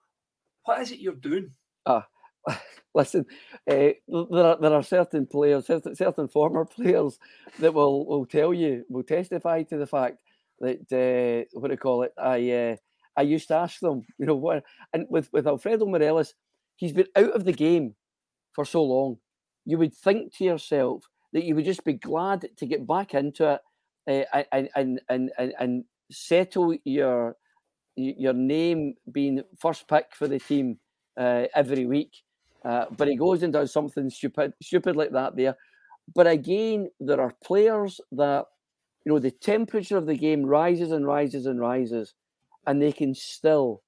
S1: "What is it you're doing?"
S3: Ah, <laughs> listen, uh, there are there are certain players, certain, certain former <laughs> players that will will tell you, will testify to the fact that uh, what do you call it? I uh, I used to ask them, you know, what, and with with Alfredo Morelos, he's been out of the game for so long. You would think to yourself that you would just be glad to get back into it uh, and, and and and settle your your name being first pick for the team uh, every week uh, but he goes and does something stupid, stupid like that there. But again, there are players that, you know, the temperature of the game rises and rises and rises, and they can still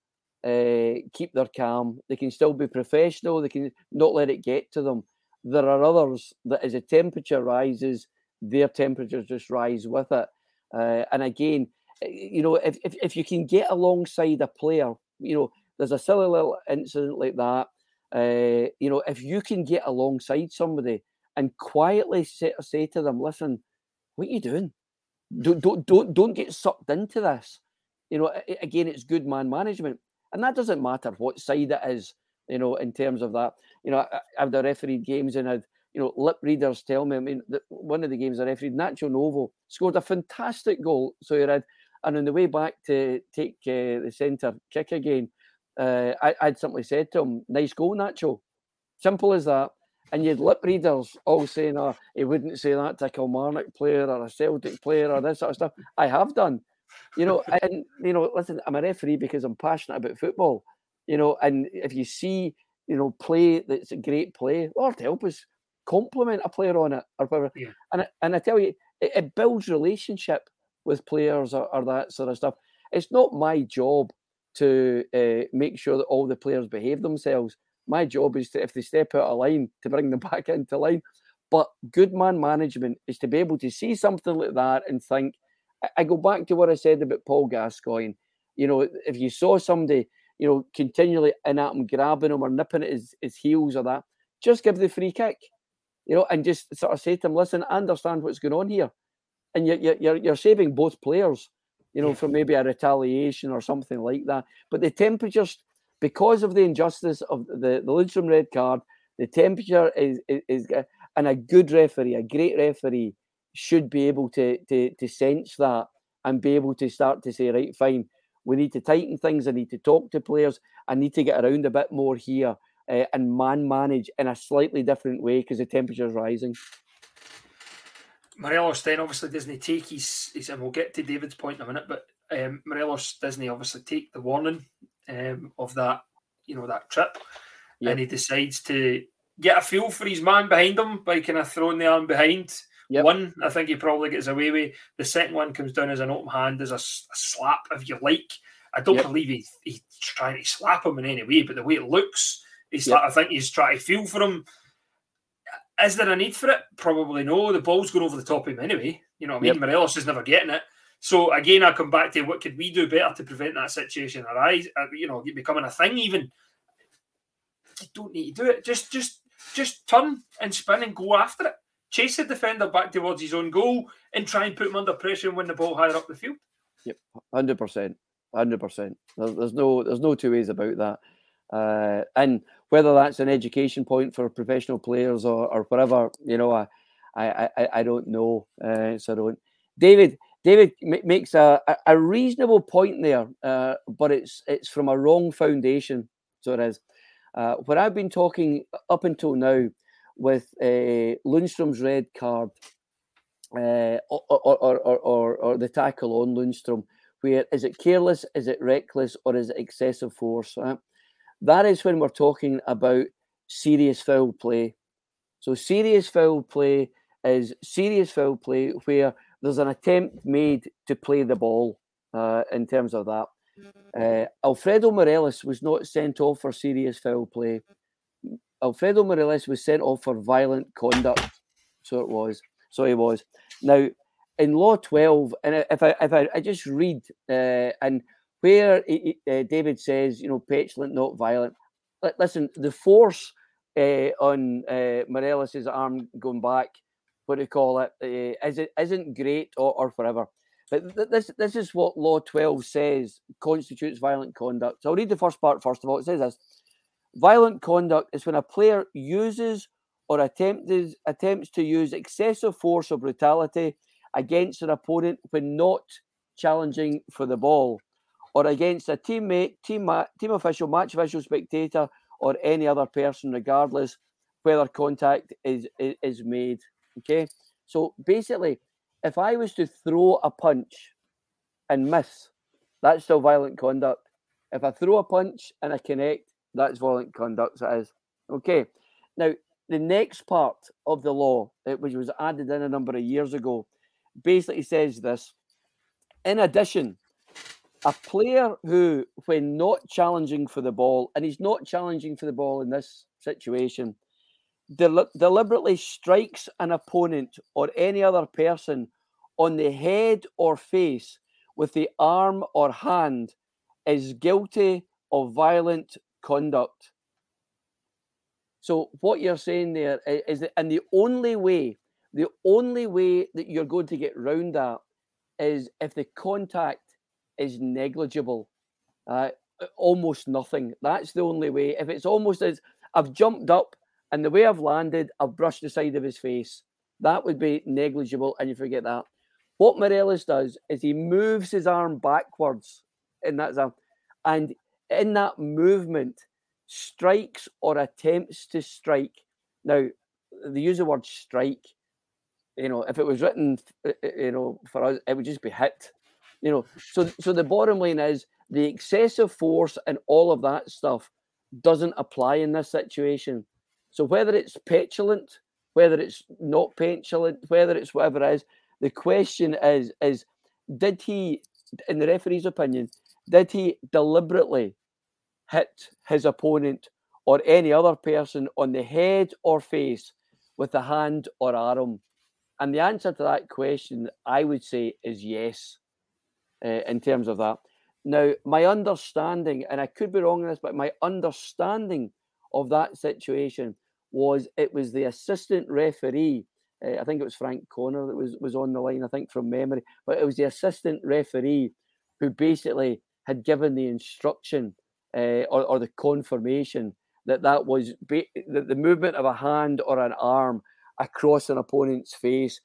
S3: uh, keep their calm. They can still be professional. They can not let it get to them. there are others that as the temperature rises, their temperatures just rise with it. Uh, and again, you know, if, if, if you can get alongside a player, you know, there's a silly little incident like that. Uh, you know, if you can get alongside somebody and quietly say, say to them, listen, what are you doing? Don't, don't, don't, don't get sucked into this. You know, again, it's good man management. And that doesn't matter what side it is, you know, in terms of that. You know, I, I've the refereed games and I'd, you know, lip readers tell me, I mean, the, one of the games I refereed, Nacho Novo scored a fantastic goal. So you had, and on the way back to take uh, the centre kick again, uh, I, would simply said to him, nice goal, Nacho. Simple as that. And you'd lip readers all saying, oh, he wouldn't say that to a Kilmarnock player or a Celtic player or this sort of stuff. I have done. You know, <laughs> and, you know, listen, I'm a referee because I'm passionate about football. You know, and if you see, you know, play that's a great play, Lord help us, compliment a player on it or whatever. Yeah. And, and I tell you, it, it builds relationship with players or, or, that sort of stuff. It's not my job to uh, make sure that all the players behave themselves. My job is to, if they step out of line, to bring them <laughs> back into line. But good man management is to be able to see something like that and think. I go back to what I said about Paul Gascoigne. You know, if you saw somebody, you know, continually in at him, grabbing him or nipping at his, his heels or that, just give the free kick. You know, and just sort of say to him, listen, I understand what's going on here and you're, you're, you're saving both players, you know, yeah. from maybe a retaliation or something like that. But the temperatures, because of the injustice of the, the Lundstram red card, the temperature is, is, is, and a good referee, a great referee, should be able to, to, to sense that and be able to start to say, right, fine, we need to tighten things. I need to talk to players. I need to get around a bit more here uh, and man manage in a slightly different way because the temperature is rising.
S1: Morelos then obviously doesn't take his, his, and we'll get to David's point in a minute, but um, Morelos doesn't obviously take the warning um, of that, you know, that trip, yep. and he decides to get a feel for his man behind him by kind of throwing the arm behind. Yep. One, I think he probably gets away with. The second one comes down as an open hand, as a, a slap, if you like. I don't yep. believe he, he's trying to slap him in any way, but the way it looks, he's like, I think he's trying to feel for him is there a need for it? Probably no. The ball's going over the top of him anyway. You know what I mean? Yep. Morelos is never getting it. So again, I come back to what could we do better to prevent that situation arise? Uh, you know, becoming a thing. Even you don't need to do it. Just, just, just turn and spin and go after it. Chase the defender back towards his own goal and try and put him under pressure and win the ball higher up the field.
S3: Yep, hundred percent, hundred percent. There's no, there's no two ways about that. Uh, and whether that's an education point for professional players or, or whatever, you know, I, I, I, I don't know. Uh, so don't. David, David makes a, a reasonable point there, uh, but it's it's from a wrong foundation. So it is. Uh, what I've been talking up until now with uh, Lundstram's red card uh, or, or, or, or, or the tackle on Lundstram, where is it careless, is it reckless, or is it excessive force? Right? That is when we're talking about serious foul play. So serious foul play is serious foul play where there's an attempt made to play the ball uh, in terms of that. Uh, Alfredo Morelos was not sent off for serious foul play. Alfredo Morelos was sent off for violent conduct. So it was. So he was. Now, in Law 12, and if I if I, I just read uh, and where he, uh, David says, you know, petulant, not violent. listen, the force uh, on uh, arm going back, what do you call it, uh, is it isn't great or, or forever. But th- this this is what Law 12 says constitutes violent conduct. So I'll read the first part first of all. It says this violent conduct is when a player uses or attempts attempts to use excessive force or brutality against an opponent when not challenging for the ball or against a teammate, team, team official, match official, spectator, or any other person, regardless whether contact is, is, is made. Okay, so basically, if I was to throw a punch and miss, that's still violent conduct. If I throw a punch and I connect, that's violent conduct. So it is okay. Now, the next part of the law, which was added in a number of years ago, basically says this. In addition, a player who, when not challenging for the ball, and he's not challenging for the ball in this situation, del- deliberately strikes an opponent or any other person on the head or face with the arm or hand is guilty of violent conduct. So what you're saying there is that, and the only way, the only way that you're going to get round that is if the contact is negligible, uh, almost nothing. That's the only way. If it's almost as I've jumped up and the way I've landed, I've brushed the side of his face. That would be negligible, and you forget that. What Morelos does is he moves his arm backwards, and that's a, and in that movement, strikes or attempts to strike. Now, they use the word strike. You know, if it was written, you know, for us, it would just be hit. You know, so so the bottom line is the excessive force and all of that stuff doesn't apply in this situation. So whether it's petulant, whether it's not petulant, whether it's whatever it is, the question is is did he, in the referee's opinion, did he deliberately hit his opponent or any other person on the head or face with a hand or arm? And the answer to that question, I would say, is yes, uh, in terms of that. Now, my understanding, and I could be wrong in this, but my understanding of that situation was it was the assistant referee. Uh, I think it was Frank Connor that was, was on the line, I think from memory, but it was the assistant referee who basically had given the instruction uh, or, or the confirmation that that was that the movement of a hand or an arm across an opponent's face,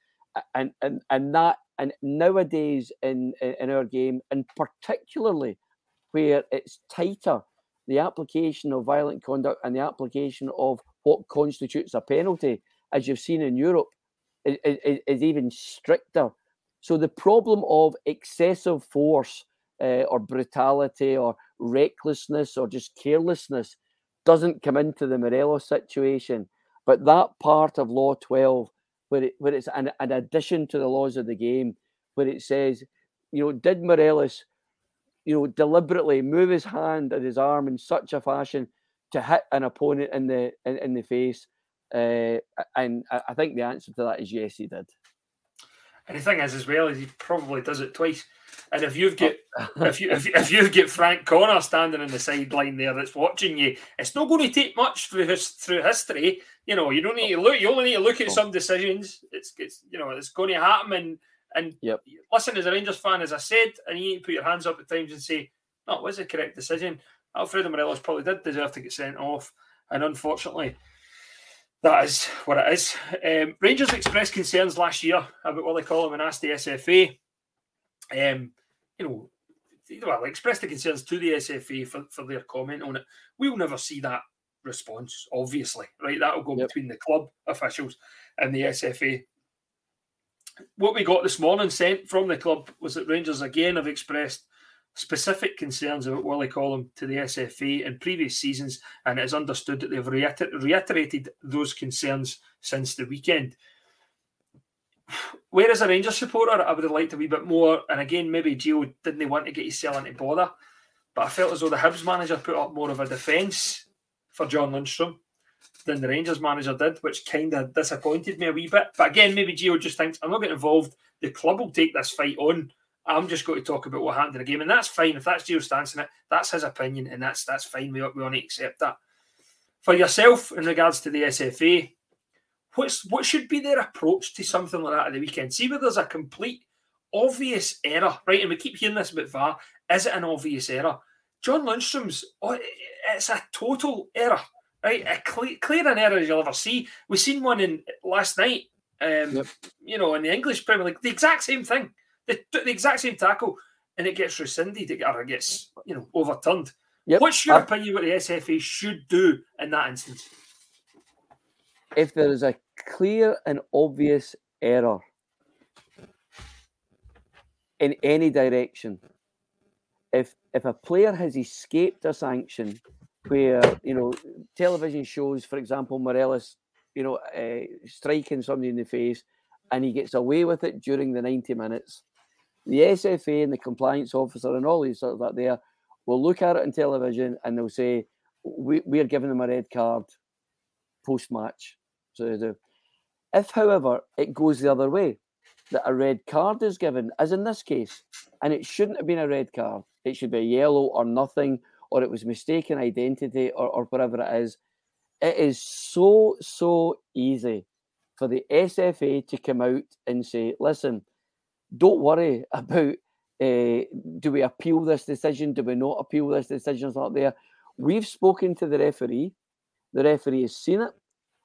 S3: and and and that and nowadays in in our game, and particularly where it's tighter, the application of violent conduct and the application of what constitutes a penalty, as you've seen in Europe, is, is, is even stricter. So the problem of excessive force uh, or brutality or recklessness or just carelessness doesn't come into the Morelos situation. But that part of Law 12, where, it, where it's an, an addition to the laws of the game, where it says, you know, did Morelos, you know, deliberately move his hand and his arm in such a fashion to hit an opponent in the in, in the face? Uh, and I think the answer to that is yes, he did.
S1: And the thing is, as well, is he probably does it twice. And if you've got oh. if you if, if you've got Frank Connor standing in the sideline there that's watching you, it's not going to take much through his through history. You know, you don't need to look. You only need to look at some decisions. It's it's you know it's going to happen. And and
S3: yep.
S1: listen, as a Rangers fan, as I said, and you need to put your hands up at times and say, "No, it was the correct decision." Alfredo Morelos probably did deserve to get sent off, and unfortunately, that is what it is. Um, Rangers expressed concerns last year about what they call them and asked the SFA. Um, you know, well, expressed the concerns to the SFA for, for their comment on it. We'll never see that response, obviously, right? That'll go yep. between the club officials and the SFA. What we got this morning sent from the club was that Rangers again have expressed specific concerns about Willie Collum to the SFA in previous seasons, and it is understood that they've reiter- reiterated those concerns since the weekend. Whereas a Rangers supporter, I would have liked a wee bit more, and again, maybe Gio didn't want to get his selling into bother, but I felt as though the Hibs manager put up more of a defence for John Lundstram than the Rangers manager did, which kind of disappointed me a wee bit. But again, maybe Gio just thinks I'm not getting involved. The club will take this fight on I'm just going to talk about what happened in the game, and that's fine. If that's Gio stance in it, that's his opinion, and that's that's fine. We, we want to accept that. For yourself, in regards to the SFA, what's what should be their approach to something like that at the weekend? See where there's a complete obvious error, right? And we keep hearing this about VAR. Is it an obvious error? John Lundstram's, oh, it's a total error, right? A clear, clear an error as you'll ever see. We've seen one in last night, um, yep. you know, in the English Premier League, the exact same thing the, the exact same tackle, and it gets rescinded or it gets you know overturned. Yep. What's your opinion what the SFA should do in that instance?
S3: If there is a clear and obvious error in any direction, if if a player has escaped a sanction where you know television shows, for example, Morelos, you know, uh, striking somebody in the face, and he gets away with it during the ninety minutes, the SFA and the compliance officer and all these sort of that there will look at it on television and they'll say, we, we are giving them a red card post match. So they do. If, however, it goes the other way, that a red card is given, as in this case, and it shouldn't have been a red card, it should be a yellow or nothing, or it was mistaken identity or, or whatever it is. It is so, so easy for the SFA to come out and say, listen, don't worry about uh, do we appeal this decision? Do we not appeal this decision? It's not there. We've spoken to the referee. The referee has seen it.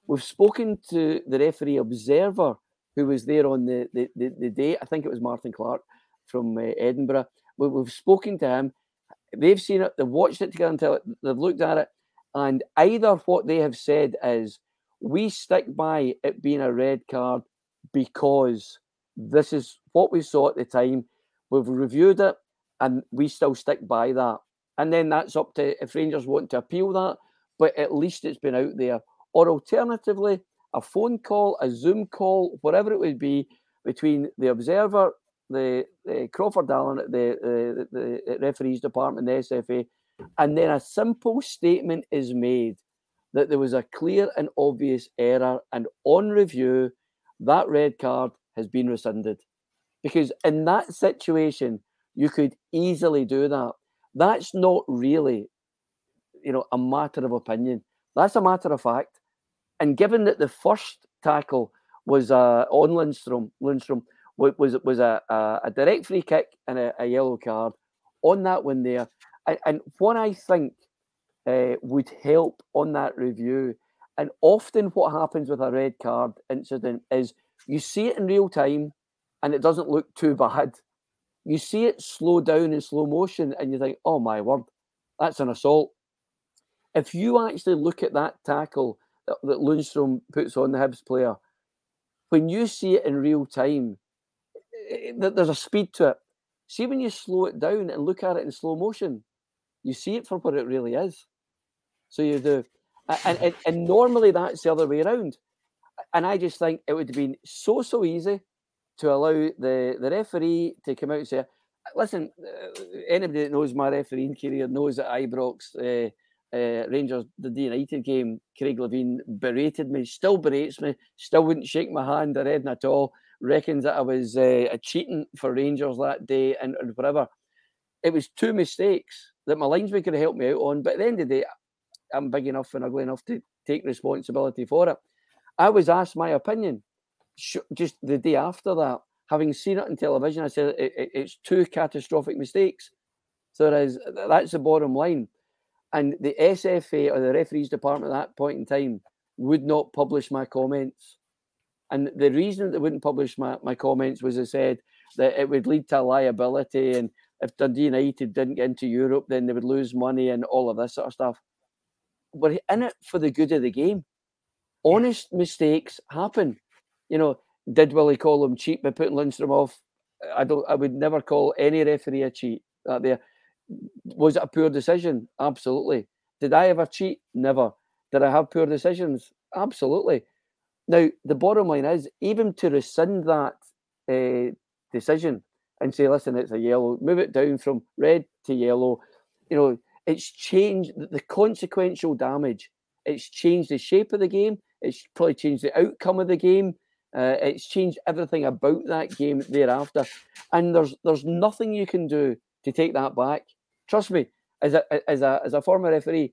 S3: We've spoken to the referee observer who was there on the, the, the, the day. I think it was Martin Clark from uh, Edinburgh. We, we've spoken to him. They've seen it. They've watched it together until it, they've looked at it. And either what they have said is, we stick by it being a red card because this is what we saw at the time. We've reviewed it and we still stick by that. And then that's up to if Rangers want to appeal that, but at least it's been out there. Or alternatively, a phone call, a Zoom call, whatever it would be, between the observer, the, the Crawford Allan, the, the, the referees department, the SFA, and then a simple statement is made that there was a clear and obvious error, and on review, that red card has been rescinded. Because in that situation, you could easily do that. That's not really, you know, a matter of opinion. That's a matter of fact. And given that the first tackle was uh, on Lundstram, Lundstram was was a, a, a direct free kick and a, a, yellow card on that one there. And, and what I think uh, would help on that review, and often what happens with a red card incident is you see it in real time and it doesn't look too bad. You see it slow down in slow motion and you think, oh my word, that's an assault. If you actually look at that tackle that, that Lundstram puts on the Hibs player, when you see it in real time, it, it, there's a speed to it. See when you slow it down and look at it in slow motion, you see it for what it really is. So you do, and, and, and normally that's the other way around. And I just think it would have been so so easy to allow the, the referee to come out and say, listen, uh, anybody that knows my refereeing career knows that Ibrox, uh, uh, Rangers, the United game, Craig Levein berated me, still berates me, still wouldn't shake my hand or anything at all, reckons that I was uh, a cheating for Rangers that day and, and whatever. It was two mistakes that my linesman could have helped me out on, but at the end of the day, I'm big enough and ugly enough to take responsibility for it. I was asked my opinion just the day after that, having seen it on television, I said it, it, it's two catastrophic mistakes. So there is, that's the bottom line. And the SFA or the referees department at that point in time would not publish my comments. And the reason they wouldn't publish my, my comments was they said that it would lead to liability. And if Dundee United didn't get into Europe, then they would lose money and all of this sort of stuff. We're in it for the good of the game. Honest mistakes happen you know, did Willie Collum cheat by putting Lundstram off? I don't. I would never call any referee a cheat. That there was it a poor decision? Absolutely. Did I ever cheat? Never. Did I have poor decisions? Absolutely. Now the bottom line is, even to rescind that uh, decision and say, listen, it's a yellow, move it down from red to yellow. You know, it's changed the consequential damage. It's changed the shape of the game. It's probably changed the outcome of the game. Uh, it's changed everything about that game thereafter, and there's there's nothing you can do to take that back. Trust me, as a as a as a former referee,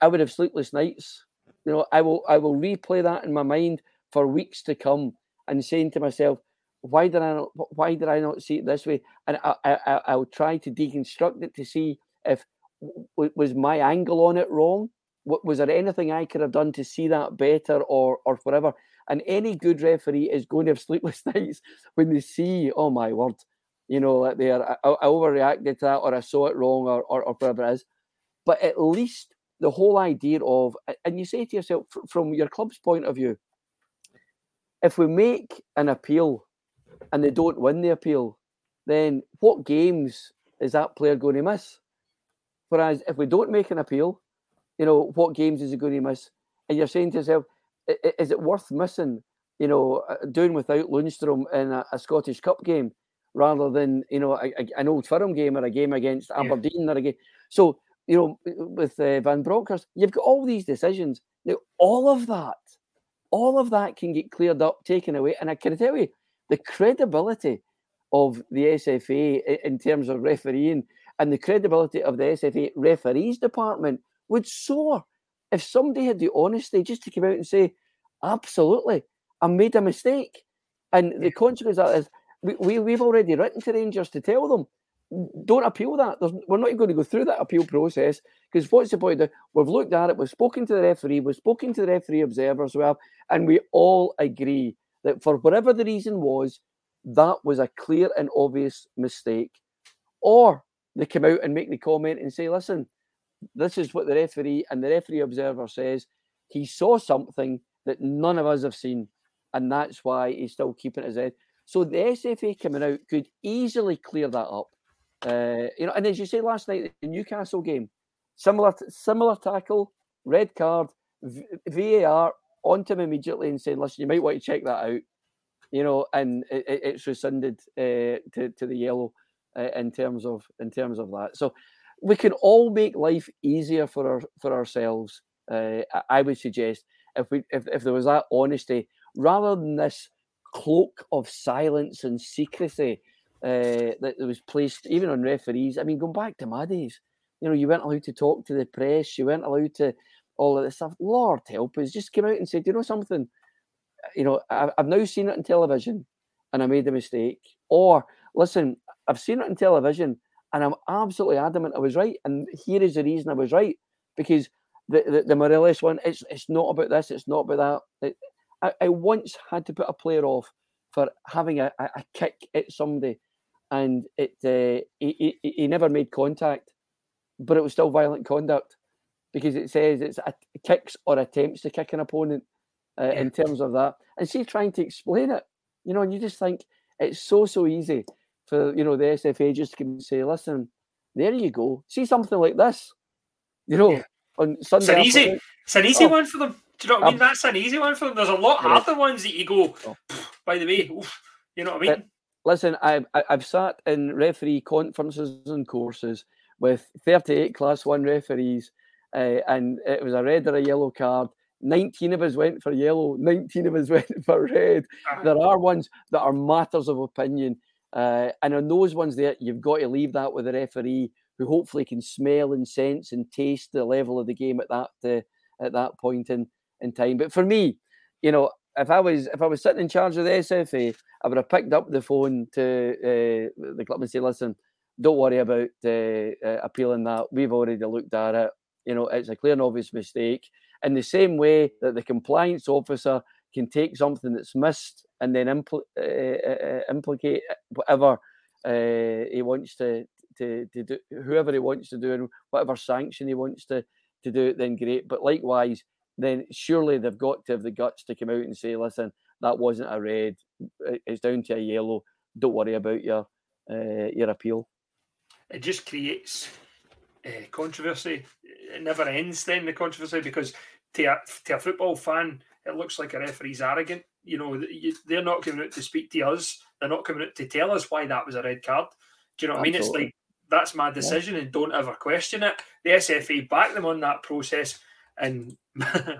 S3: I would have sleepless nights. You know, I will I will replay that in my mind for weeks to come, and saying to myself, why did I not why did I not see it this way? And I, I I'll try to deconstruct it to see if was my angle on it wrong. Was there anything I could have done to see that better, or or whatever? And any good referee is going to have sleepless <laughs> nights when they see, oh my word, you know, there, I, I overreacted to that, or I saw it wrong, or, or, or whatever it is. But at least the whole idea of, and you say to yourself, from your club's point of view, if we make an appeal and they don't win the appeal, then what games is that player going to miss? Whereas if we don't make an appeal, you know, what games is he going to miss? And you're saying to yourself, is it worth missing, you know, uh, doing without Lundstram in a, a Scottish Cup game rather than, you know, a, a, an old firm game or a game against Aberdeen yeah. or a game? So, you know, with uh, Van Bronckhorst, you've got all these decisions. Now, all of that all of that can get cleared up, taken away. And I can tell you, the credibility of the SFA in terms of refereeing and the credibility of the SFA referees department would soar if somebody had the honesty just to come out and say, absolutely, I made a mistake. And the consequence of that is we, we, we've already written to Rangers to tell them don't appeal that. There's, we're not going to go through that appeal process because what's the point? We've looked at it, we've spoken to the referee, we've spoken to the referee observers, well, and we all agree that for whatever the reason was, that was a clear and obvious mistake. Or they come out and make the comment and say, listen, this is what the referee and the referee observer says. He saw something that none of us have seen, and that's why he's still keeping his head. So the SFA coming out could easily clear that up uh, you know, and as you say last night, the Newcastle game, similar similar tackle, red card, VAR onto him immediately and saying, "Listen, you might want to check that out." You know, and it, it's rescinded uh, to to the yellow uh, in terms of in terms of that. So we can all make life easier for our for ourselves. Uh, I would suggest if we if, if there was that honesty rather than this cloak of silence and secrecy uh, that was placed even on referees. I mean, going back to my days, you know, you weren't allowed to talk to the press, you weren't allowed to all of this stuff. Lord help us, just came out and said, you know something, you know, I've now seen it on television and I made a mistake. Or listen, I've seen it on television and I'm absolutely adamant I was right. And here is the reason I was right because the the, the one, it's it's not about this, it's not about that. It, I, I once had to put a player off for having a, a kick at somebody and it uh, he, he, he never made contact, but it was still violent conduct because it says it's a, kicks or attempts to kick an opponent uh, yeah. in terms of that. And see, trying to explain it, you know, and you just think it's so so easy for you know the SFA just to say, listen, there you go, see something like this, you know, yeah. on Sunday.
S1: It's an easy, it's an easy oh, one for them. Do you know what I mean? That's an easy one for them. There's a lot harder ones that you go. Oh. By the way, oof, you know what I mean?
S3: listen, I've I've sat in referee conferences and courses with 38 class one referees, uh, and it was a red or a yellow card. 19 of us went for yellow, 19 of us <laughs> went for red. Uh-huh. There are ones that are matters of opinion. Uh, and on those ones there, you've got to leave that with the referee who hopefully can smell and sense and taste the level of the game at that uh, at that point in, in time. But for me, you know, if I was if I was sitting in charge of the SFA, I would have picked up the phone to uh, the club and say, "Listen, don't worry about uh, uh, appealing that. We've already looked at it. You know, it's a clear and obvious mistake." In the same way that the compliance officer can take something that's missed and then impl- uh, uh, uh, implicate whatever he wants to, to to do, whoever he wants to do, and whatever sanction he wants to to do it, then great. But likewise, then surely they've got to have the guts to come out and say, listen, that wasn't a red. It's down to a yellow. Don't worry about your uh, your appeal.
S1: It just creates uh, controversy. It never ends. Then the controversy because to a, to a football fan, it looks like a referee's arrogant. You know, they're not coming out to speak to us. They're not coming out to tell us why that was a red card. Do you know what Absolutely. I mean? It's like that's my decision, yeah. and don't ever question it. The SFA back them on that process <laughs> and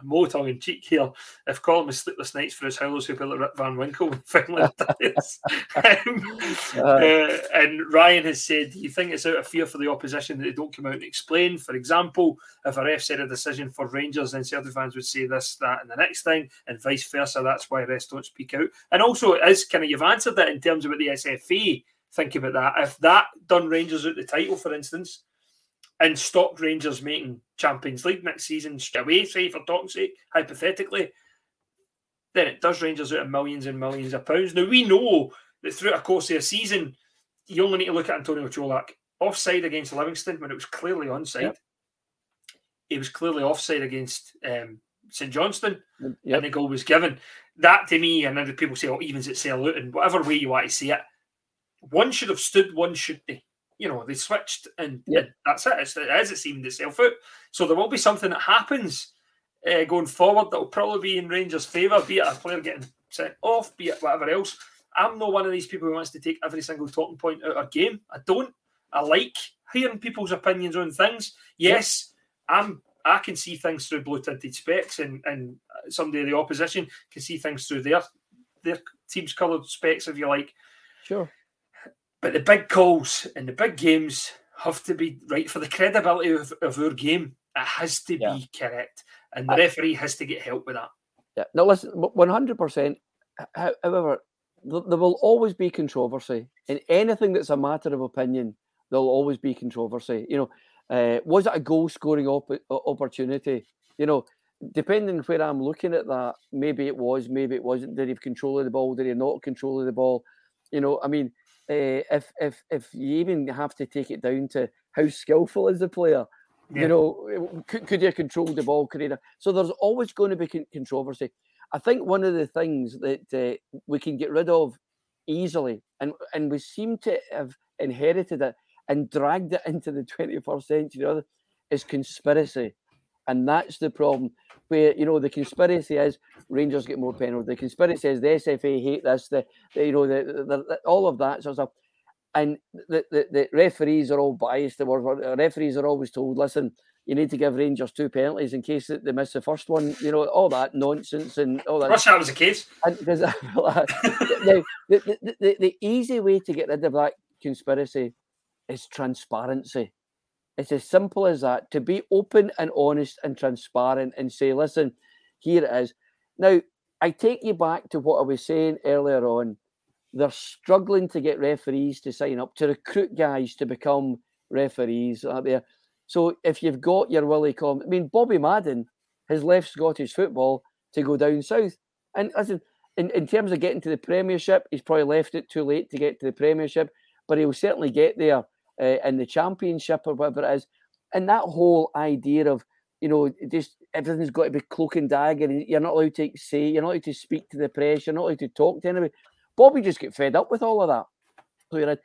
S1: more tongue in cheek here, if Collum was sleepless nights for his howlers who built Rip Van Winkle <laughs> um, uh, and Ryan has said, you think it's out of fear for the opposition that they don't come out and explain? For example, if a ref said a decision for Rangers, then certain fans would say this, that, and the next thing, and vice versa. That's why refs don't speak out. And also, it is kind of you've answered that in terms of what the SFA think about that. If that done Rangers out the title, for instance, and stopped Rangers making Champions League next season straight away, say for talk's sake, hypothetically, then it does Rangers out of millions and millions of pounds. Now we know that throughout a course of a season, you only need to look at Antonio Colak offside against Livingston when it was clearly onside. Yep. It was clearly offside against um, St Johnstone, yep. and the goal was given. That to me, and then people say, "Oh, evens itself out," and whatever way you want to see it, one should have stood, one should be you know, they switched and, yep. and that's it. It's, it is, it seemed itself out. So there will be something that happens uh, going forward that will probably be in Rangers' favour, be it a player getting sent off, be it whatever else. I'm not one of these people who wants to take every single talking point out of game. I don't. I like hearing people's opinions on things. Yes, yep. I'm I can see things through blue tinted specs, and and somebody of the opposition can see things through their their team's coloured specs, if you like.
S3: Sure.
S1: But the big calls and the big games have to be right for the credibility of, of our game. It has to yeah. be correct, and the I, referee has to get help with that.
S3: Yeah. Now listen, one hundred percent. However, there will always be controversy in anything that's a matter of opinion. There'll always be controversy. You know, uh, was it a goal scoring op- opportunity? You know, depending where I'm looking at that, maybe it was, maybe it wasn't. Did he have control of the ball? Did he not control of the ball? You know, I mean, uh, if if if you even have to take it down to how skillful is the player, yeah. you know, could, could you control the ball? He? So there's always going to be con- controversy. I think one of the things that uh, we can get rid of easily, and and we seem to have inherited it and dragged it <laughs> into the 21st century, is conspiracy, and that's the problem. Where you know the conspiracy is Rangers get more penalties. The conspiracy is the SFA hate this. The, the you know the, the, the, all of that sort of stuff. And the, the, the referees are all biased. The referees are always told, listen, you need to give Rangers two penalties in case they miss the first one. You know, all that nonsense and all that.
S1: Russia was the case.
S3: And because <laughs> the, the, the, the easy way to get rid of that conspiracy is transparency. It's as simple as that. To be open and honest and transparent and say, listen, here it is. Now, I take you back to what I was saying earlier on. They're struggling to get referees to sign up, to recruit guys to become referees out there. So if you've got your Willie Collum, I mean, Bobby Madden has left Scottish football to go down south. And listen, in, in terms of getting to the Premiership, he's probably left it too late to get to the Premiership, but he'll certainly get there uh, in the Championship or whatever it is. And that whole idea of, you know, just everything's got to be cloak and dagger, you're not allowed to say, you're not allowed to speak to the press, you're not allowed to talk to anybody. Bobby just get fed up with all of that. So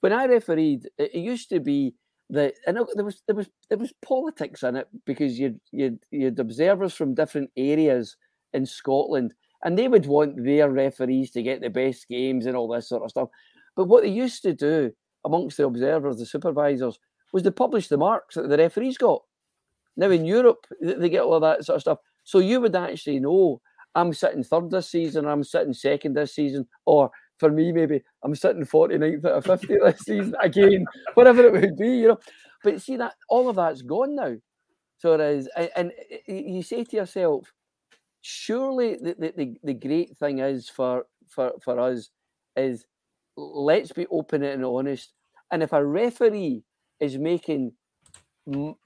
S3: when I refereed, it used to be that and there was there was there was politics in it because you'd you'd you'd observers from different areas in Scotland and they would want their referees to get the best games and all this sort of stuff. But what they used to do amongst the observers, the supervisors, was to publish the marks that the referees got. Now in Europe, they get all that sort of stuff. So you would actually know I'm sitting third this season, I'm sitting second this season, or for me, maybe I'm sitting 49th out of 50 <laughs> this season again, whatever it would be, you know. But see that all of that's gone now. So it is, and, you say to yourself, surely the, the, the great thing is for, for, for us is let's be open and honest. And if a referee is making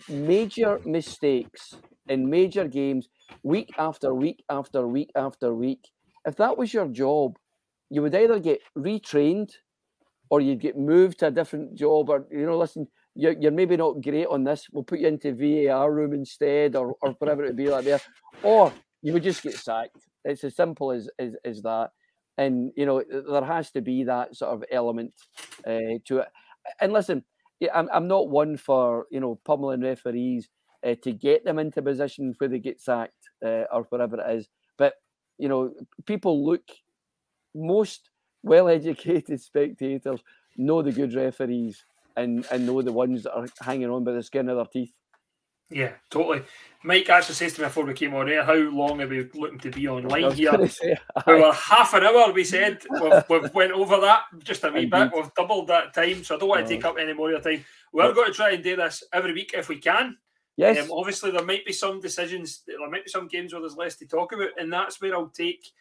S3: major mistakes in major games week after week after week after week, if that was your job, you would either get retrained or you'd get moved to a different job or you know listen you're, you're maybe not great on this we'll put you into var room instead or, or whatever it would be like there or you would just get sacked it's as simple as, as, as that and you know there has to be that sort of element uh, to it and listen I'm, I'm not one for you know pummeling referees uh, to get them into positions where they get sacked uh, or whatever it is but you know people look most well-educated <laughs> spectators know the good referees and and know the ones that are hanging on by the skin of their teeth.
S1: Yeah, totally. Mike actually says to me before we came on air, how long are we looking to be online here? Say, we were half an hour, we said. <laughs> We've, we've went over that just a wee Indeed. bit. We've doubled that time, so I don't want to take up any more of your time. We're going to try and do this every week if we can.
S3: Yes.
S1: Um, obviously, there might be some decisions, there might be some games where there's less to talk about, and that's where I'll take –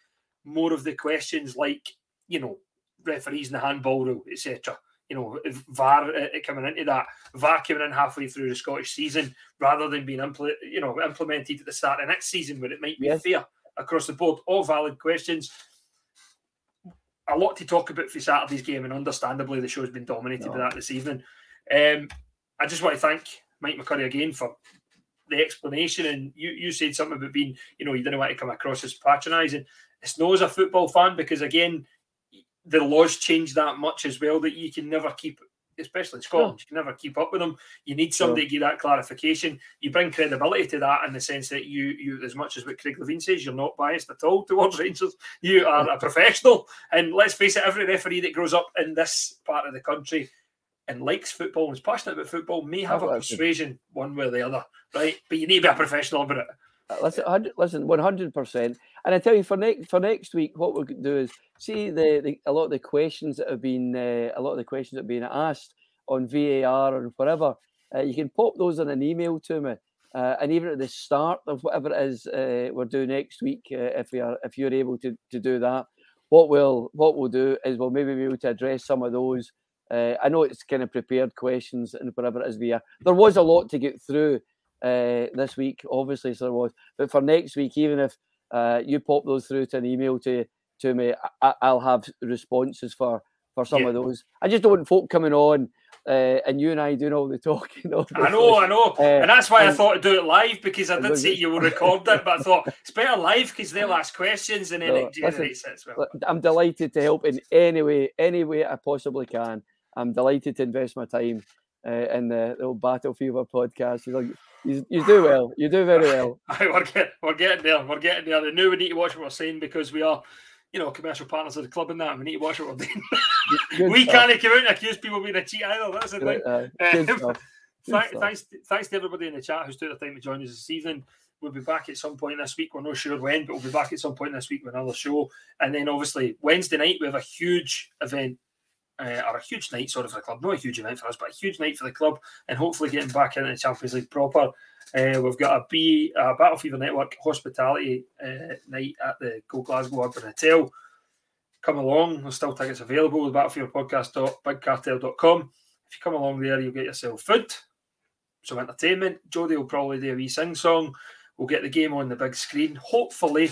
S1: more of the questions like, you know, referees and the handball rule, etc. You know, VAR uh, coming into that, VAR coming in halfway through the Scottish season rather than being impl- you know implemented at the start of next season where it might be yes. fair across the board. All valid questions. A lot to talk about for Saturday's game, and understandably, the show's been dominated no. by that this evening. Um, I just want to thank Mike McCurry again for the explanation. And you, you said something about being, you know, you didn't want to come across as patronising. It's no as a football fan because again, the laws change that much as well that you can never keep, especially in Scotland, you can never keep up with them. You need somebody to give that clarification. You bring credibility to that in the sense that you, you as much as what Craig Levein says, you're not biased at all <laughs> towards Rangers. You are a professional, and let's face it, every referee that grows up in this part of the country and likes football and is passionate about football may have a persuasion one way or the other, right? But you need to be a professional about it.
S3: Listen, listen, one hundred percent. And I tell you, for next for next week, what we're going to do is see the, the a lot of the questions that have been uh, a lot of the questions that have been asked on VAR and whatever. Uh, you can pop those in an email to me, uh, and even at the start of whatever it is uh, we're doing next week, uh, if we are if you're able to, to do that, what we'll what we'll do is we'll maybe be able to address some of those. I know it's kind of prepared questions and whatever it is. Via there was a lot to get through uh, this week, obviously, so there was. But for next week, even if uh, you pop those through to an email to to me, I, will have responses for for some yeah. of those. I just don't want folk coming on. Uh, and you and I doing all the <laughs> talking.
S1: I know, I know, uh, and that's why and, I thought to do it live because I did see you will record it, but I thought <laughs> it's better live because they'll ask questions and then no, it generates listen, it. Well.
S3: I'm delighted to help in any way, any way I possibly can. I'm delighted to invest my time uh, in the, the old Battle Fever podcast. You, you, you do well. You do very <laughs> well.
S1: we're, get, we're getting there. We're getting there. And now we need to watch what we're saying because we are, you know, commercial partners of the club and that. We need to watch what we're doing. we stuff. can't come out and accuse people of being a cheat either. That's the thing. Uh, um, <laughs> thanks, thanks, thanks to everybody in the chat who's took the time to join us this evening. We'll be back at some point this week. We're not sure when, but we'll be back at some point this week with another show. And then obviously Wednesday night we have a huge event uh, or a huge night, sorry for the club, not a huge night for us, but a huge night for the club, and hopefully getting back into the Champions League proper. Uh, we've got a B a Battle Fever Network hospitality uh, night at the Go Glasgow Urban Hotel. Come along, there's still tickets available with battlefeverpodcast.bigcartel.com. If you come along there, you'll get yourself food, some entertainment. Jody will probably do a wee sing song. We'll get the game on the big screen. Hopefully,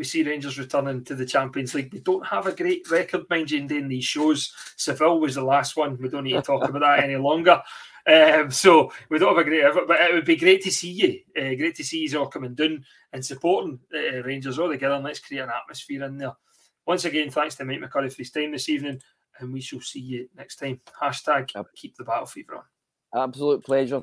S1: we see Rangers returning to the Champions League. We don't have a great record, mind you, in doing these shows. Seville was the last one. We don't need to talk about that any longer. Um, so we don't have a great effort, but it would be great to see you. Uh, great to see you all coming down and supporting uh, Rangers all together. And let's create an atmosphere in there. Once again, thanks to Mike McCurry for his time this evening, and we shall see you next time. Hashtag keep the battle fever on.
S3: Absolute pleasure.